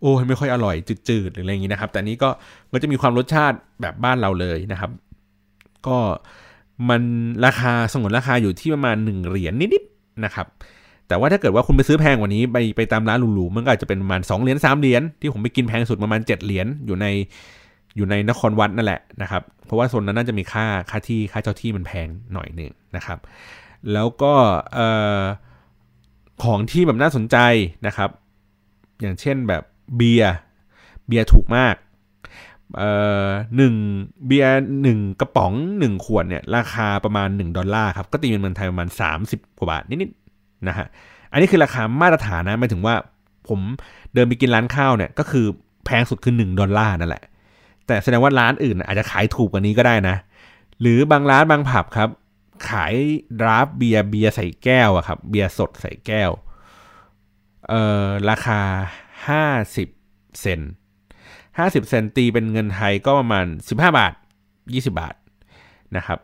โอ้ยไม่ค่อยอร่อยจืดๆหรืออะไรอย่างนี้นะครับ แต่นี้ก็มันจะมีความรสชาติแบบบ้านเราเลยนะครับ ก็มันราคาสงวนราคาอยู่ที่ประมาณ 1 เหรียญนิดๆนะครับ แต่ว่าถ้าเกิดว่าคุณไปซื้อแพงกว่านี้ไปไปตามร้านหรูๆมันก็อาจจะเป็นประมาณ2เหรียญ3เหรียญที่ผมไปกินแพงสุดประมาณ 7 เหรียญอยู่ในอยู่ในนครวัดนั่นแหละนะครับ เพราะว่าโซนนั้นน่าจะมีค่าค่าที่ค่าเจ้าที่มันแพงหน่อยหนึ่งนะครับ แล้วก็ของที่แบบน่าสนใจนะครับ อย่างเช่นแบบเบียร์เบียร์ถูกมาก เอ่อหนึ่งเบียร์หนึ่งกระป๋องหนึ่งขวดเนี่ยราคาประมาณ 1 ดอลลาร์ครับ ก็ตีเป็นเงินไทยประมาณ 30 กว่าบาทนิดๆนะฮะอันนี้คือราคามาตรฐานนะหมายถึงว่าผมเดินไปกินร้านข้าวเนี่ยก็คือแพงสุดคือ 1 ดอลลาร์นั่นแหละ แต่แสดงว่าร้านอื่นอาจจะขายถูกกว่านี้ก็ได้นะ หรือบางร้านบางผับครับ ขาย draft beer เบียร์ใส่แก้วอะครับเบียร์สดใส่แก้วเอ่อราคา 50 เซนต์ 50 เซนต์ตีเป็นเงินไทยก็ประมาณ 15 บาท 20 บาทนะครับ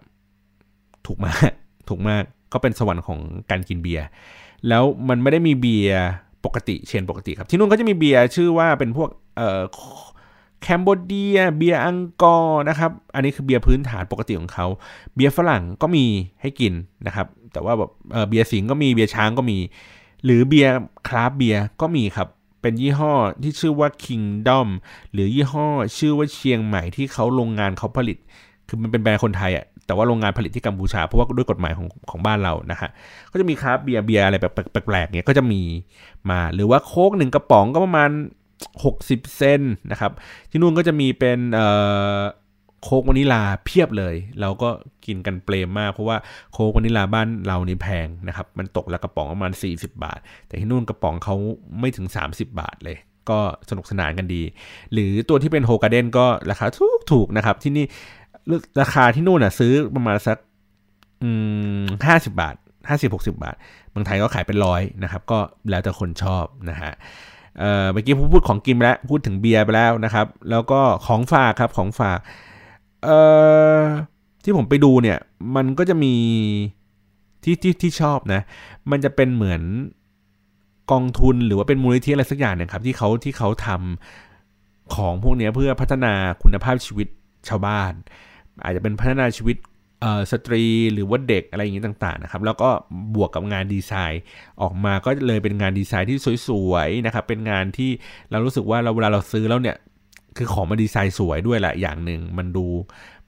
ถูกมากถูกมากก็เป็นสวรรค์ของการกินเบียร์แล้วมันไม่ได้มีเบียร์ปกติเชนปกติครับ ที่นู่นก็จะมีเบียร์ชื่อว่าเป็นพวกเอ่อCambodia เบียร์อังกอร์นะครับ อันนี้คือเบียร์พื้นฐานปกติของเขา เบียร์ฝรั่งก็มีให้กินนะครับ แต่ว่าแบบเบียร์สิงห์ก็มี เบียร์ช้างก็มี หรือเบียร์ craft beer ก็มีครับ เป็นยี่ห้อที่ชื่อว่า Kingdom หรือยี่ห้อชื่อว่าเชียงใหม่ที่เขาโรงงานเขาผลิต คือมันเป็นแบรนด์คนไทยอะแต่ว่าโรงงานผลิตที่กัมพูชา เพราะว่าด้วยกฎหมายของของบ้านเรานะฮะก็จะมี craft beer เบียร์อะไรแบบแปลกๆเนี้ยก็จะมีมาหรือว่าโค้กหนึ่งกระป๋องก็ประมาณ 60 เซนนะครับที่นู่นก็จะมีเป็นเอ่อ โค้กวานิลาเพียบเลย เราก็กินกันเปรมมาก เพราะว่าโค้กวานิลาบ้านเรานี่แพงนะครับ มันตกละกระป๋องประมาณ 40 บาท แต่ที่นู่นกระป๋องเขาไม่ถึง 30 บาทเลย ก็สนุกสนานกันดี หรือตัวที่เป็นโฮกาเดนก็ราคาถูกถูกนะครับ ที่นี่ราคาที่นู่นอะซื้อประมาณสักห้าสิบาทห้าสิบหกสิบาทบางไทยก็ขายเป็นร้อยนะครับ ก็แล้วแต่คนชอบนะฮะเมื่อกี้พูดของกินไปแล้ว พูดถึงเบียร์ไปแล้วนะครับ แล้วก็ของฝากครับของฝาก เอ่อที่ผมไปดูเนี่ย มันก็จะมีที่ที่ที่ชอบนะ มันจะเป็นเหมือนกองทุนหรือว่าเป็นมูลนิธิอะไรสักอย่างนะครับ ที่เขาที่เขาทำของพวกนี้เพื่อพัฒนาคุณภาพชีวิตชาวบ้าน อาจจะเป็นพัฒนาชีวิตสตรีหรือว่าเด็กอะไรอย่างนี้ต่างๆนะครับแล้วก็บวกกับงานดีไซน์ออกมาก็เลยเป็นงานดีไซน์ที่สวยๆนะครับเป็นงานที่เรารู้สึกว่าเราเวลาเราซื้อแล้วเนี่ย คือของมาดีไซน์สวยด้วยแหละอย่างหนึ่งมันดู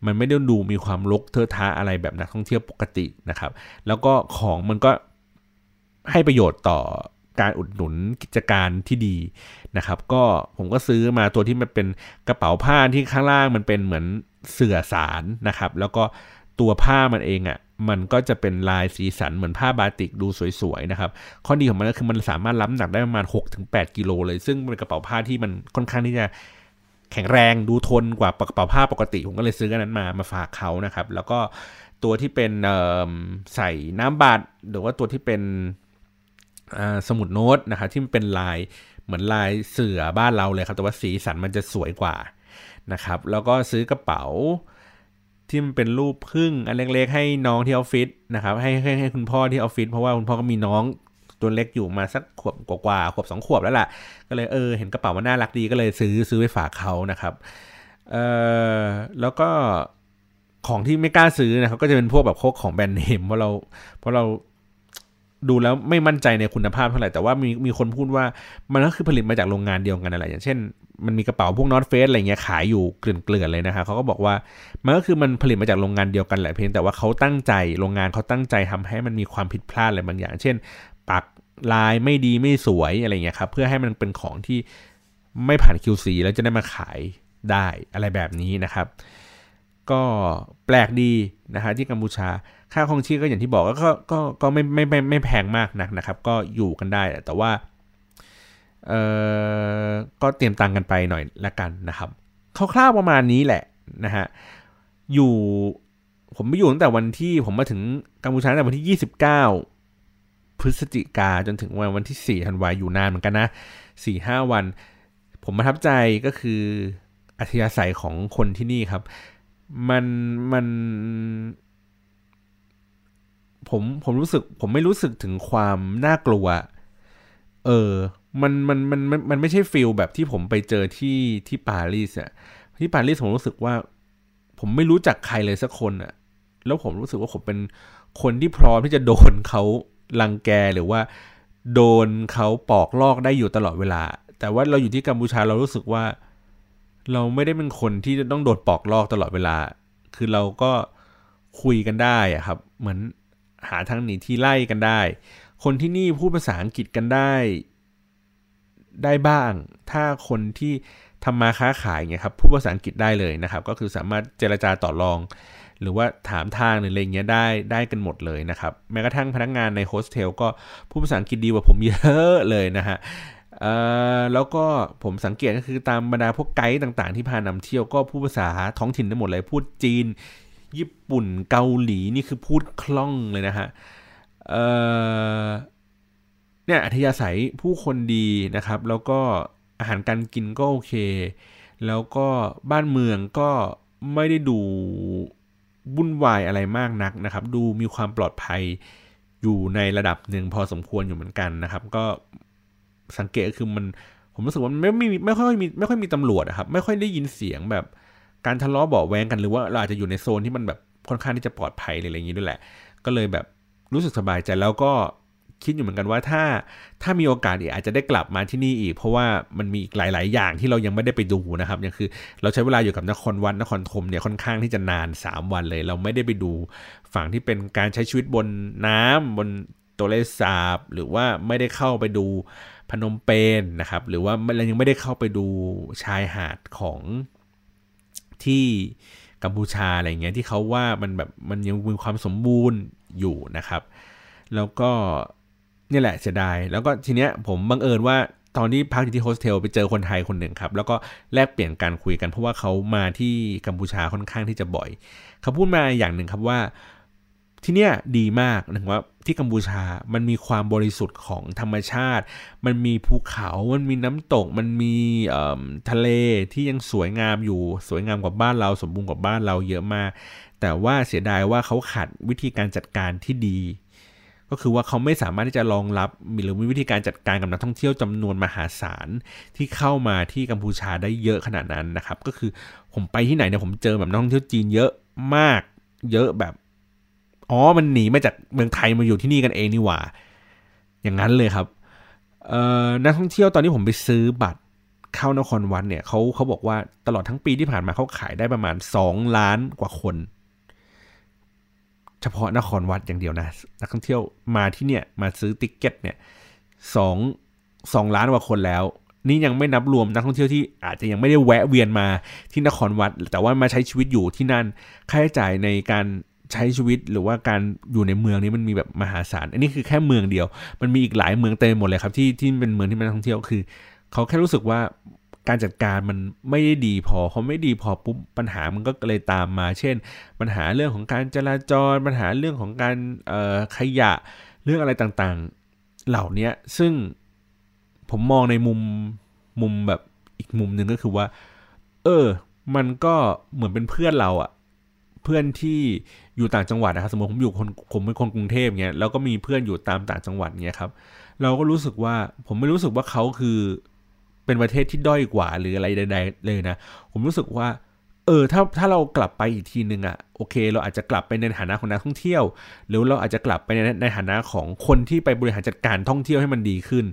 มันไม่ได้ดูมีความลกเทอะทะอะไรแบบนักท่องเที่ยวปกตินะครับ แล้วก็ของมันก็ให้ประโยชน์ต่อการอุดหนุนกิจการที่ดีนะครับ ก็ผมก็ซื้อมาตัวที่มันเป็นกระเป๋าผ้าที่ข้างล่างมันเป็นเหมือนเสื่อสารนะครับ แล้วก็ตัวผ้ามันเองอะ่ะมันก็จะเป็นลายสีสันเหมือนผ้าบาติกดูสวยๆนะครับ ข้อดีของมันก็คือมันสามารถรับน้ำหนักได้ประมาณ 6-8 กิโลเลย ซึ่งเป็นกระเป๋าผ้าที่มันค่อนข้างที่จะ แข็งแรงดูทนกว่ากระเป๋าผ้าปกติ ผมก็เลยซื้อกันนั้นมามาฝากเขานะครับ แล้วก็ตัวที่เป็นใส่น้ำบาดหรือว่าตัวที่เป็นสมุดโน้ตนะครับที่มันเป็นลายเหมือนลายเสือบ้านเราเลยครับ แต่ว่าสีสันมันจะสวยกว่านะครับ แล้วก็ซื้อกระเป๋าที่มันเป็นรูปพึ่งอันเล็กๆ ให้น้องที่ออฟฟิศนะครับให้ให้ให้คุณพ่อที่ออฟฟิศเพราะว่าคุณพ่อก็มีน้อง ตัวเล็กอยู่มาสักขวบกว่าขวบสองขวบแล้วล่ะ ก็เลยเออเห็นกระเป๋ามันน่ารักดีก็เลยซื้อซื้อไปฝากเขานะครับเออแล้วก็ของที่ไม่กล้าซื้อนะครับก็จะเป็นพวกแบบโคกของแบรนด์เนมเพราะเราเพราะเราดูแล้วไม่มั่นใจในคุณภาพเท่าไหร่แต่ว่ามีมีคนพูดว่ามันก็คือผลิตมาจากโรงงานเดียวกันอะไรอย่างเช่น มันมีกระเป๋าพวกนอตเฟสอะไรเงี้ยขายอยู่เกลื่อนๆเลยนะฮะเขาก็บอกว่ามันก็คือมันผลิตมาจากโรงงานเดียวกันแหละเพียงแต่ว่าเขาตั้งใจโรงงานเขาตั้งใจทำให้มันมีความผิดพลาดอะไรบางอย่าง เช่น ปักลายไม่ดีไม่สวยอะไรเงี้ยครับ เพื่อให้มันเป็นของที่ไม่ผ่าน QC แล้วจะได้มาขายได้อะไรแบบนี้นะครับ ก็แปลกดีนะฮะที่กัมพูชาค่าครองชีพก็อย่างที่บอกก็ก็ก็ไม่ไม่ไม่ไม่แพงมากนักนะครับ ก็อยู่กันได้แต่ว่าเออก็เตรียมตังกันไปหน่อยละกันนะครับคร่าวๆประมาณนี้แหละนะฮะอยู่ผมไม่อยู่ตั้งแต่วันที่ผมมาถึงกัมพูชาตั้งแต่วันที่ 29 พฤศจิกาจนถึงวันวันที่ 4 ธันวาอยู่นานเหมือนกันนะ 4-5 วัน ผมประทับใจก็คืออัธยาศัยของคนที่นี่ครับ มันมันผมผมรู้สึกผมไม่รู้สึกถึงความน่ากลัว เออ มันมันมันมันมันไม่ใช่ฟิลแบบที่ผมไปเจอที่ที่ปารีสอะที่ปารีสผมรู้สึกว่า ผมไม่รู้จักใครเลยสักคนอะแล้วผมรู้สึกว่าผมเป็นคนที่พร้อมที่จะโดนเขา ลังแกหรือว่า โดนเขาปอกลอกได้อยู่ตลอดเวลา แต่ว่าเราอยู่ที่กัมพูชาเรารู้สึกว่า เราไม่ได้เป็นคนที่จะต้องโดนปอกลอกตลอดเวลา คือเราก็คุยกันได้อะครับ เหมือนหาทางหนีที่ไล่กันได้ คนที่นี่พูดภาษาอังกฤษกันได้ได้บ้าง ถ้าคนที่ทำมาค้าขายเนี่ยครับพูดภาษาอังกฤษได้เลยนะครับ ก็คือสามารถเจรจาต่อรอง หรือว่าถามทางหรืออะไรเงี้ยได้ได้กันหมดเลยนะครับ แม้กระทั่งพนักงานในโฮสเทลก็พูดภาษาอังกฤษดีกว่าผมเยอะเลยนะฮะแล้วก็ผมสังเกตก็คือตามบรรดาพวกไกด์ต่างๆ ที่พานำเที่ยวก็พูดภาษาท้องถิ่นได้หมดเลยพูดจีน ญี่ปุ่นเกาหลีนี่คือพูดคล่องเลยนะฮะเเนี่ยอัธยาศัยผู้คนดีนะครับ แล้วก็อาหารการกินก็โอเค แล้วก็บ้านเมืองก็ไม่ได้ดู วุ่นวายอะไรมากนักนะครับ ดูมีความปลอดภัยอยู่ในระดับหนึ่งพอสมควรอยู่เหมือนกันนะครับ ก็สังเกตคือมันผมรู้สึกว่าไม่ไม่ไม่ค่อยมีไม่ค่อยมีตำรวจครับ ไม่ค่อยได้ยินเสียงแบบการทะเลาะเบาแวงกันหรือว่าเราอาจจะอยู่ในโซนที่มันแบบค่อนข้างที่จะปลอดภัยอะไรอย่างนี้ด้วยแหละ ก็เลยแบบรู้สึกสบายใจแล้วก็ คิดอยู่เหมือนกันว่าถ้าถ้ามีโอกาสอีกอาจจะได้กลับมาที่นี่อีก เพราะว่ามันมีอีกหลาย ๆ อย่างที่เรายังไม่ได้ไปดูนะครับอย่างคือเราใช้เวลาอยู่กับนครวัดนครธมเนี่ยค่อนข้างที่จะนาน 3 วันเลย เราไม่ได้ไปดู ฝั่งที่เป็นการใช้ชีวิตบนน้ำบนตัวเลสาบ หรือว่าไม่ได้เข้าไปดูพนมเปญนนะครับหรือว่าเรายังไม่ได้เข้าไปดูชายหาดของที่กัมพูชาอะไรเงี้ยที่เขาว่ามันแบบมันยังมีความสมบูรณ์อยู่นะครับ แล้วก็ นี่แหละเสียดาย แล้วก็ทีเนี้ยผมบังเอิญว่าตอนที่พักอยู่ที่โฮสเทลไปเจอคนไทยคนหนึ่งครับ แล้วก็แลกเปลี่ยนการคุยกันเพราะว่าเขามาที่กัมพูชาค่อนข้างที่จะบ่อย เขาพูดมาอย่างหนึ่งครับว่าที่เนี้ยดีมากนะว่าที่กัมพูชามันมีความบริสุทธิ์ของธรรมชาติ มันมีภูเขา มันมีน้ำตก มันมีทะเลที่ยังสวยงามอยู่ สวยงามกว่าบ้านเรา สมบูรณ์กว่าบ้านเราเยอะมาก แต่ว่าเสียดายว่าเขาขาดวิธีการจัดการที่ดี ก็คือว่าเขาไม่สามารถที่จะรองรับหรือมีวิธีการจัดการกับนักท่องเที่ยวจำนวนมหาศาลที่เข้ามาที่กัมพูชาได้เยอะขนาดนั้นนะครับ ก็คือผมไปที่ไหนเนี่ยผมเจอแบบนักท่องเที่ยวจีนเยอะมาก เยอะแบบอ๋อมันหนีมาจากเมืองไทยมาอยู่ที่นี่กันเองนี่หว่า อย่างนั้นเลยครับเอ่อนักท่องเที่ยวตอนนี้ผมไปซื้อบัตรเข้านครวัดเนี่ยเขาเขาบอกว่าตลอดทั้งปีที่ผ่านมาเขาขายได้ประมาณสองล้านกว่าคน เฉพาะนครวัดอย่างเดียวนะนักท่องเที่ยวมาที่เนี่ยมาซื้อติ๊กเก็ตเนี่ยสองสองล้านกว่าคนแล้ว นี่ยังไม่นับรวมนักท่องเที่ยวที่อาจจะยังไม่ได้แวะเวียนมาที่นครวัด แต่ว่ามาใช้ชีวิตอยู่ที่นั่นค่าใช้จ่ายในการใช้ชีวิตหรือว่าการอยู่ในเมืองนี้มันมีแบบมหาศาลอันนี้คือแค่เมืองเดียว มันมีอีกหลายเมืองเต็มหมดเลยครับที่ที่เป็นเมืองที่มันท่องเที่ยวคือ เขาแค่รู้สึกว่า การจัดการมันไม่ได้ดีพอเขาไม่ดีพอปุ๊บปัญหามันก็เลยตามมา เช่น ปัญหาเรื่องของการจราจร ปัญหาเรื่องของการขยะเรื่องอะไรต่างๆ เหล่านี้ซึ่งผมมองในมุมมุมแบบอีกมุมหนึ่งก็คือว่า เออ มันก็เหมือนเป็นเพื่อนเราอะเพื่อนที่อยู่ต่างจังหวัดนะครับสมมติผมอยู่คนผมเป็นคนกรุงเทพเงี้ยแล้วก็มีเพื่อนอยู่ตามต่างจังหวัดเงี้ยครับ เราก็รู้สึกว่าผมไม่รู้สึกว่าเขาคือ เป็นประเทศที่ด้อยกว่าหรืออะไรใดๆเลยนะ ผมรู้สึกว่า เออถ้าถ้าเรากลับไปอีกทีนึงอะ่ะโอเค เราอาจจะกลับไปในฐานะของนักท่องเที่ยว หรือเราอาจจะกลับไปในในฐานะของคนที่ไปบริหารจัดการท่องเที่ยวให้มันดีขึ้น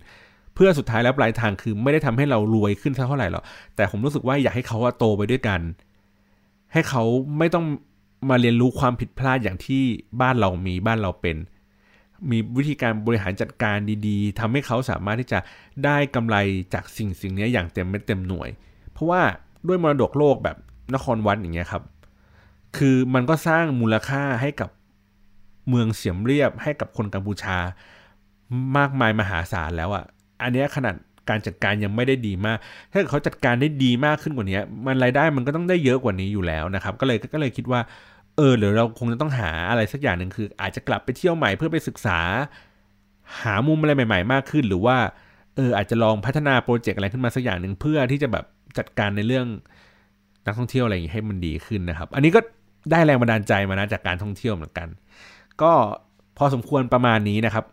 เพื่อสุดท้ายแล้วปลายทางคือไม่ได้ทำให้เรารวยขึ้นเท่าไหร่หรอกแต่ผมรู้สึกว่าอยากให้เขาโตไปด้วยกัน ให้เขาไม่ต้องมาเรียนรู้ความผิดพลาดอย่างที่บ้านเรามีบ้านเราเป็น มีวิธีการบริหารจัดการดีๆทำให้เขาสามารถที่จะได้กำไรจากสิ่งสิ่งนี้อย่างเต็มไม่เต็มหน่วย เพราะว่าด้วยมรดกโลกแบบนครวัดอย่างเงี้ยครับ คือมันก็สร้างมูลค่าให้กับเมืองเสียมเรียบให้กับคนกัมพูชามากมายมหาศาลแล้วอะ่ะ อันนี้ขนาดการจัดการยังไม่ได้ดีมาก ถ้าเขาจัดการได้ดีมากขึ้นกว่านี้ มันรายได้มันก็ต้องได้เยอะกว่านี้อยู่แล้วนะครับ ก็เลยก็เลยคิดว่า เออหรือเราคงจะต้องหาอะไรสักอย่างหนึ่งคือ อาจจะกลับไปเที่ยวใหม่เพื่อไปศึกษา หามุมอะไรใหม่ ๆ มากขึ้น หรือว่าเอออาจจะลองพัฒนาโปรเจกต์อะไรขึ้นมาสักอย่างหนึ่งเพื่อที่จะแบบจัดการในเรื่องนักท่องเที่ยวอะไรอย่างนี้ให้มันดีขึ้นนะครับ อันนี้ก็ได้แรงบันดาลใจมานะจากการท่องเที่ยวเหมือนกัน ก็พอสมควรประมาณนี้นะครับ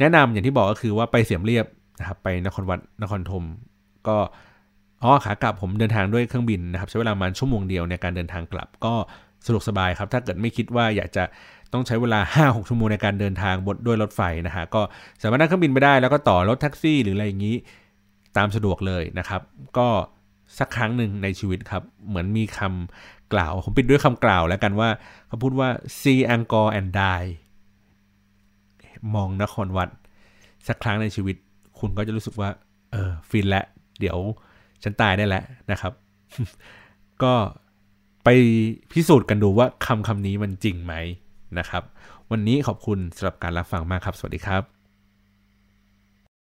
แนะนำอย่างที่บอกก็คือว่าไปเสียมเรียบนะครับ ไปนครวัดนครธมก็ อ๋อขากลับผมเดินทางด้วยเครื่องบินนะครับใช้เวลาประมาณชั่วโมงเดียวในการเดินทางกลับก็สะดวกสบายครับ ถ้าเกิดไม่คิดว่าอยากจะต้องใช้เวลา 5-6 ชั่วโมงในการเดินทางบนด้วยรถไฟนะฮะก็สามารถนั่งเครื่องบินไปได้ แล้วก็ต่อรถแท็กซี่หรืออะไรอย่างนี้ตามสะดวกเลยนะครับ ก็สักครั้งหนึ่งในชีวิตครับ เหมือนมีคำกล่าว ผมปิดด้วยคำกล่าวแล้วกันว่าเขาพูดว่า see Angkor and die มองนครวัด สักครั้งในชีวิต คุณก็จะรู้สึกว่า เออฟินและ เดี๋ยว ฉันตายได้แล้วนะครับ ก็ไปพิสูจน์กันดูว่าคำคำนี้มันจริงไหมนะครับ วันนี้ขอบคุณสำหรับการรับฟังมากครับ สวัสดีครับ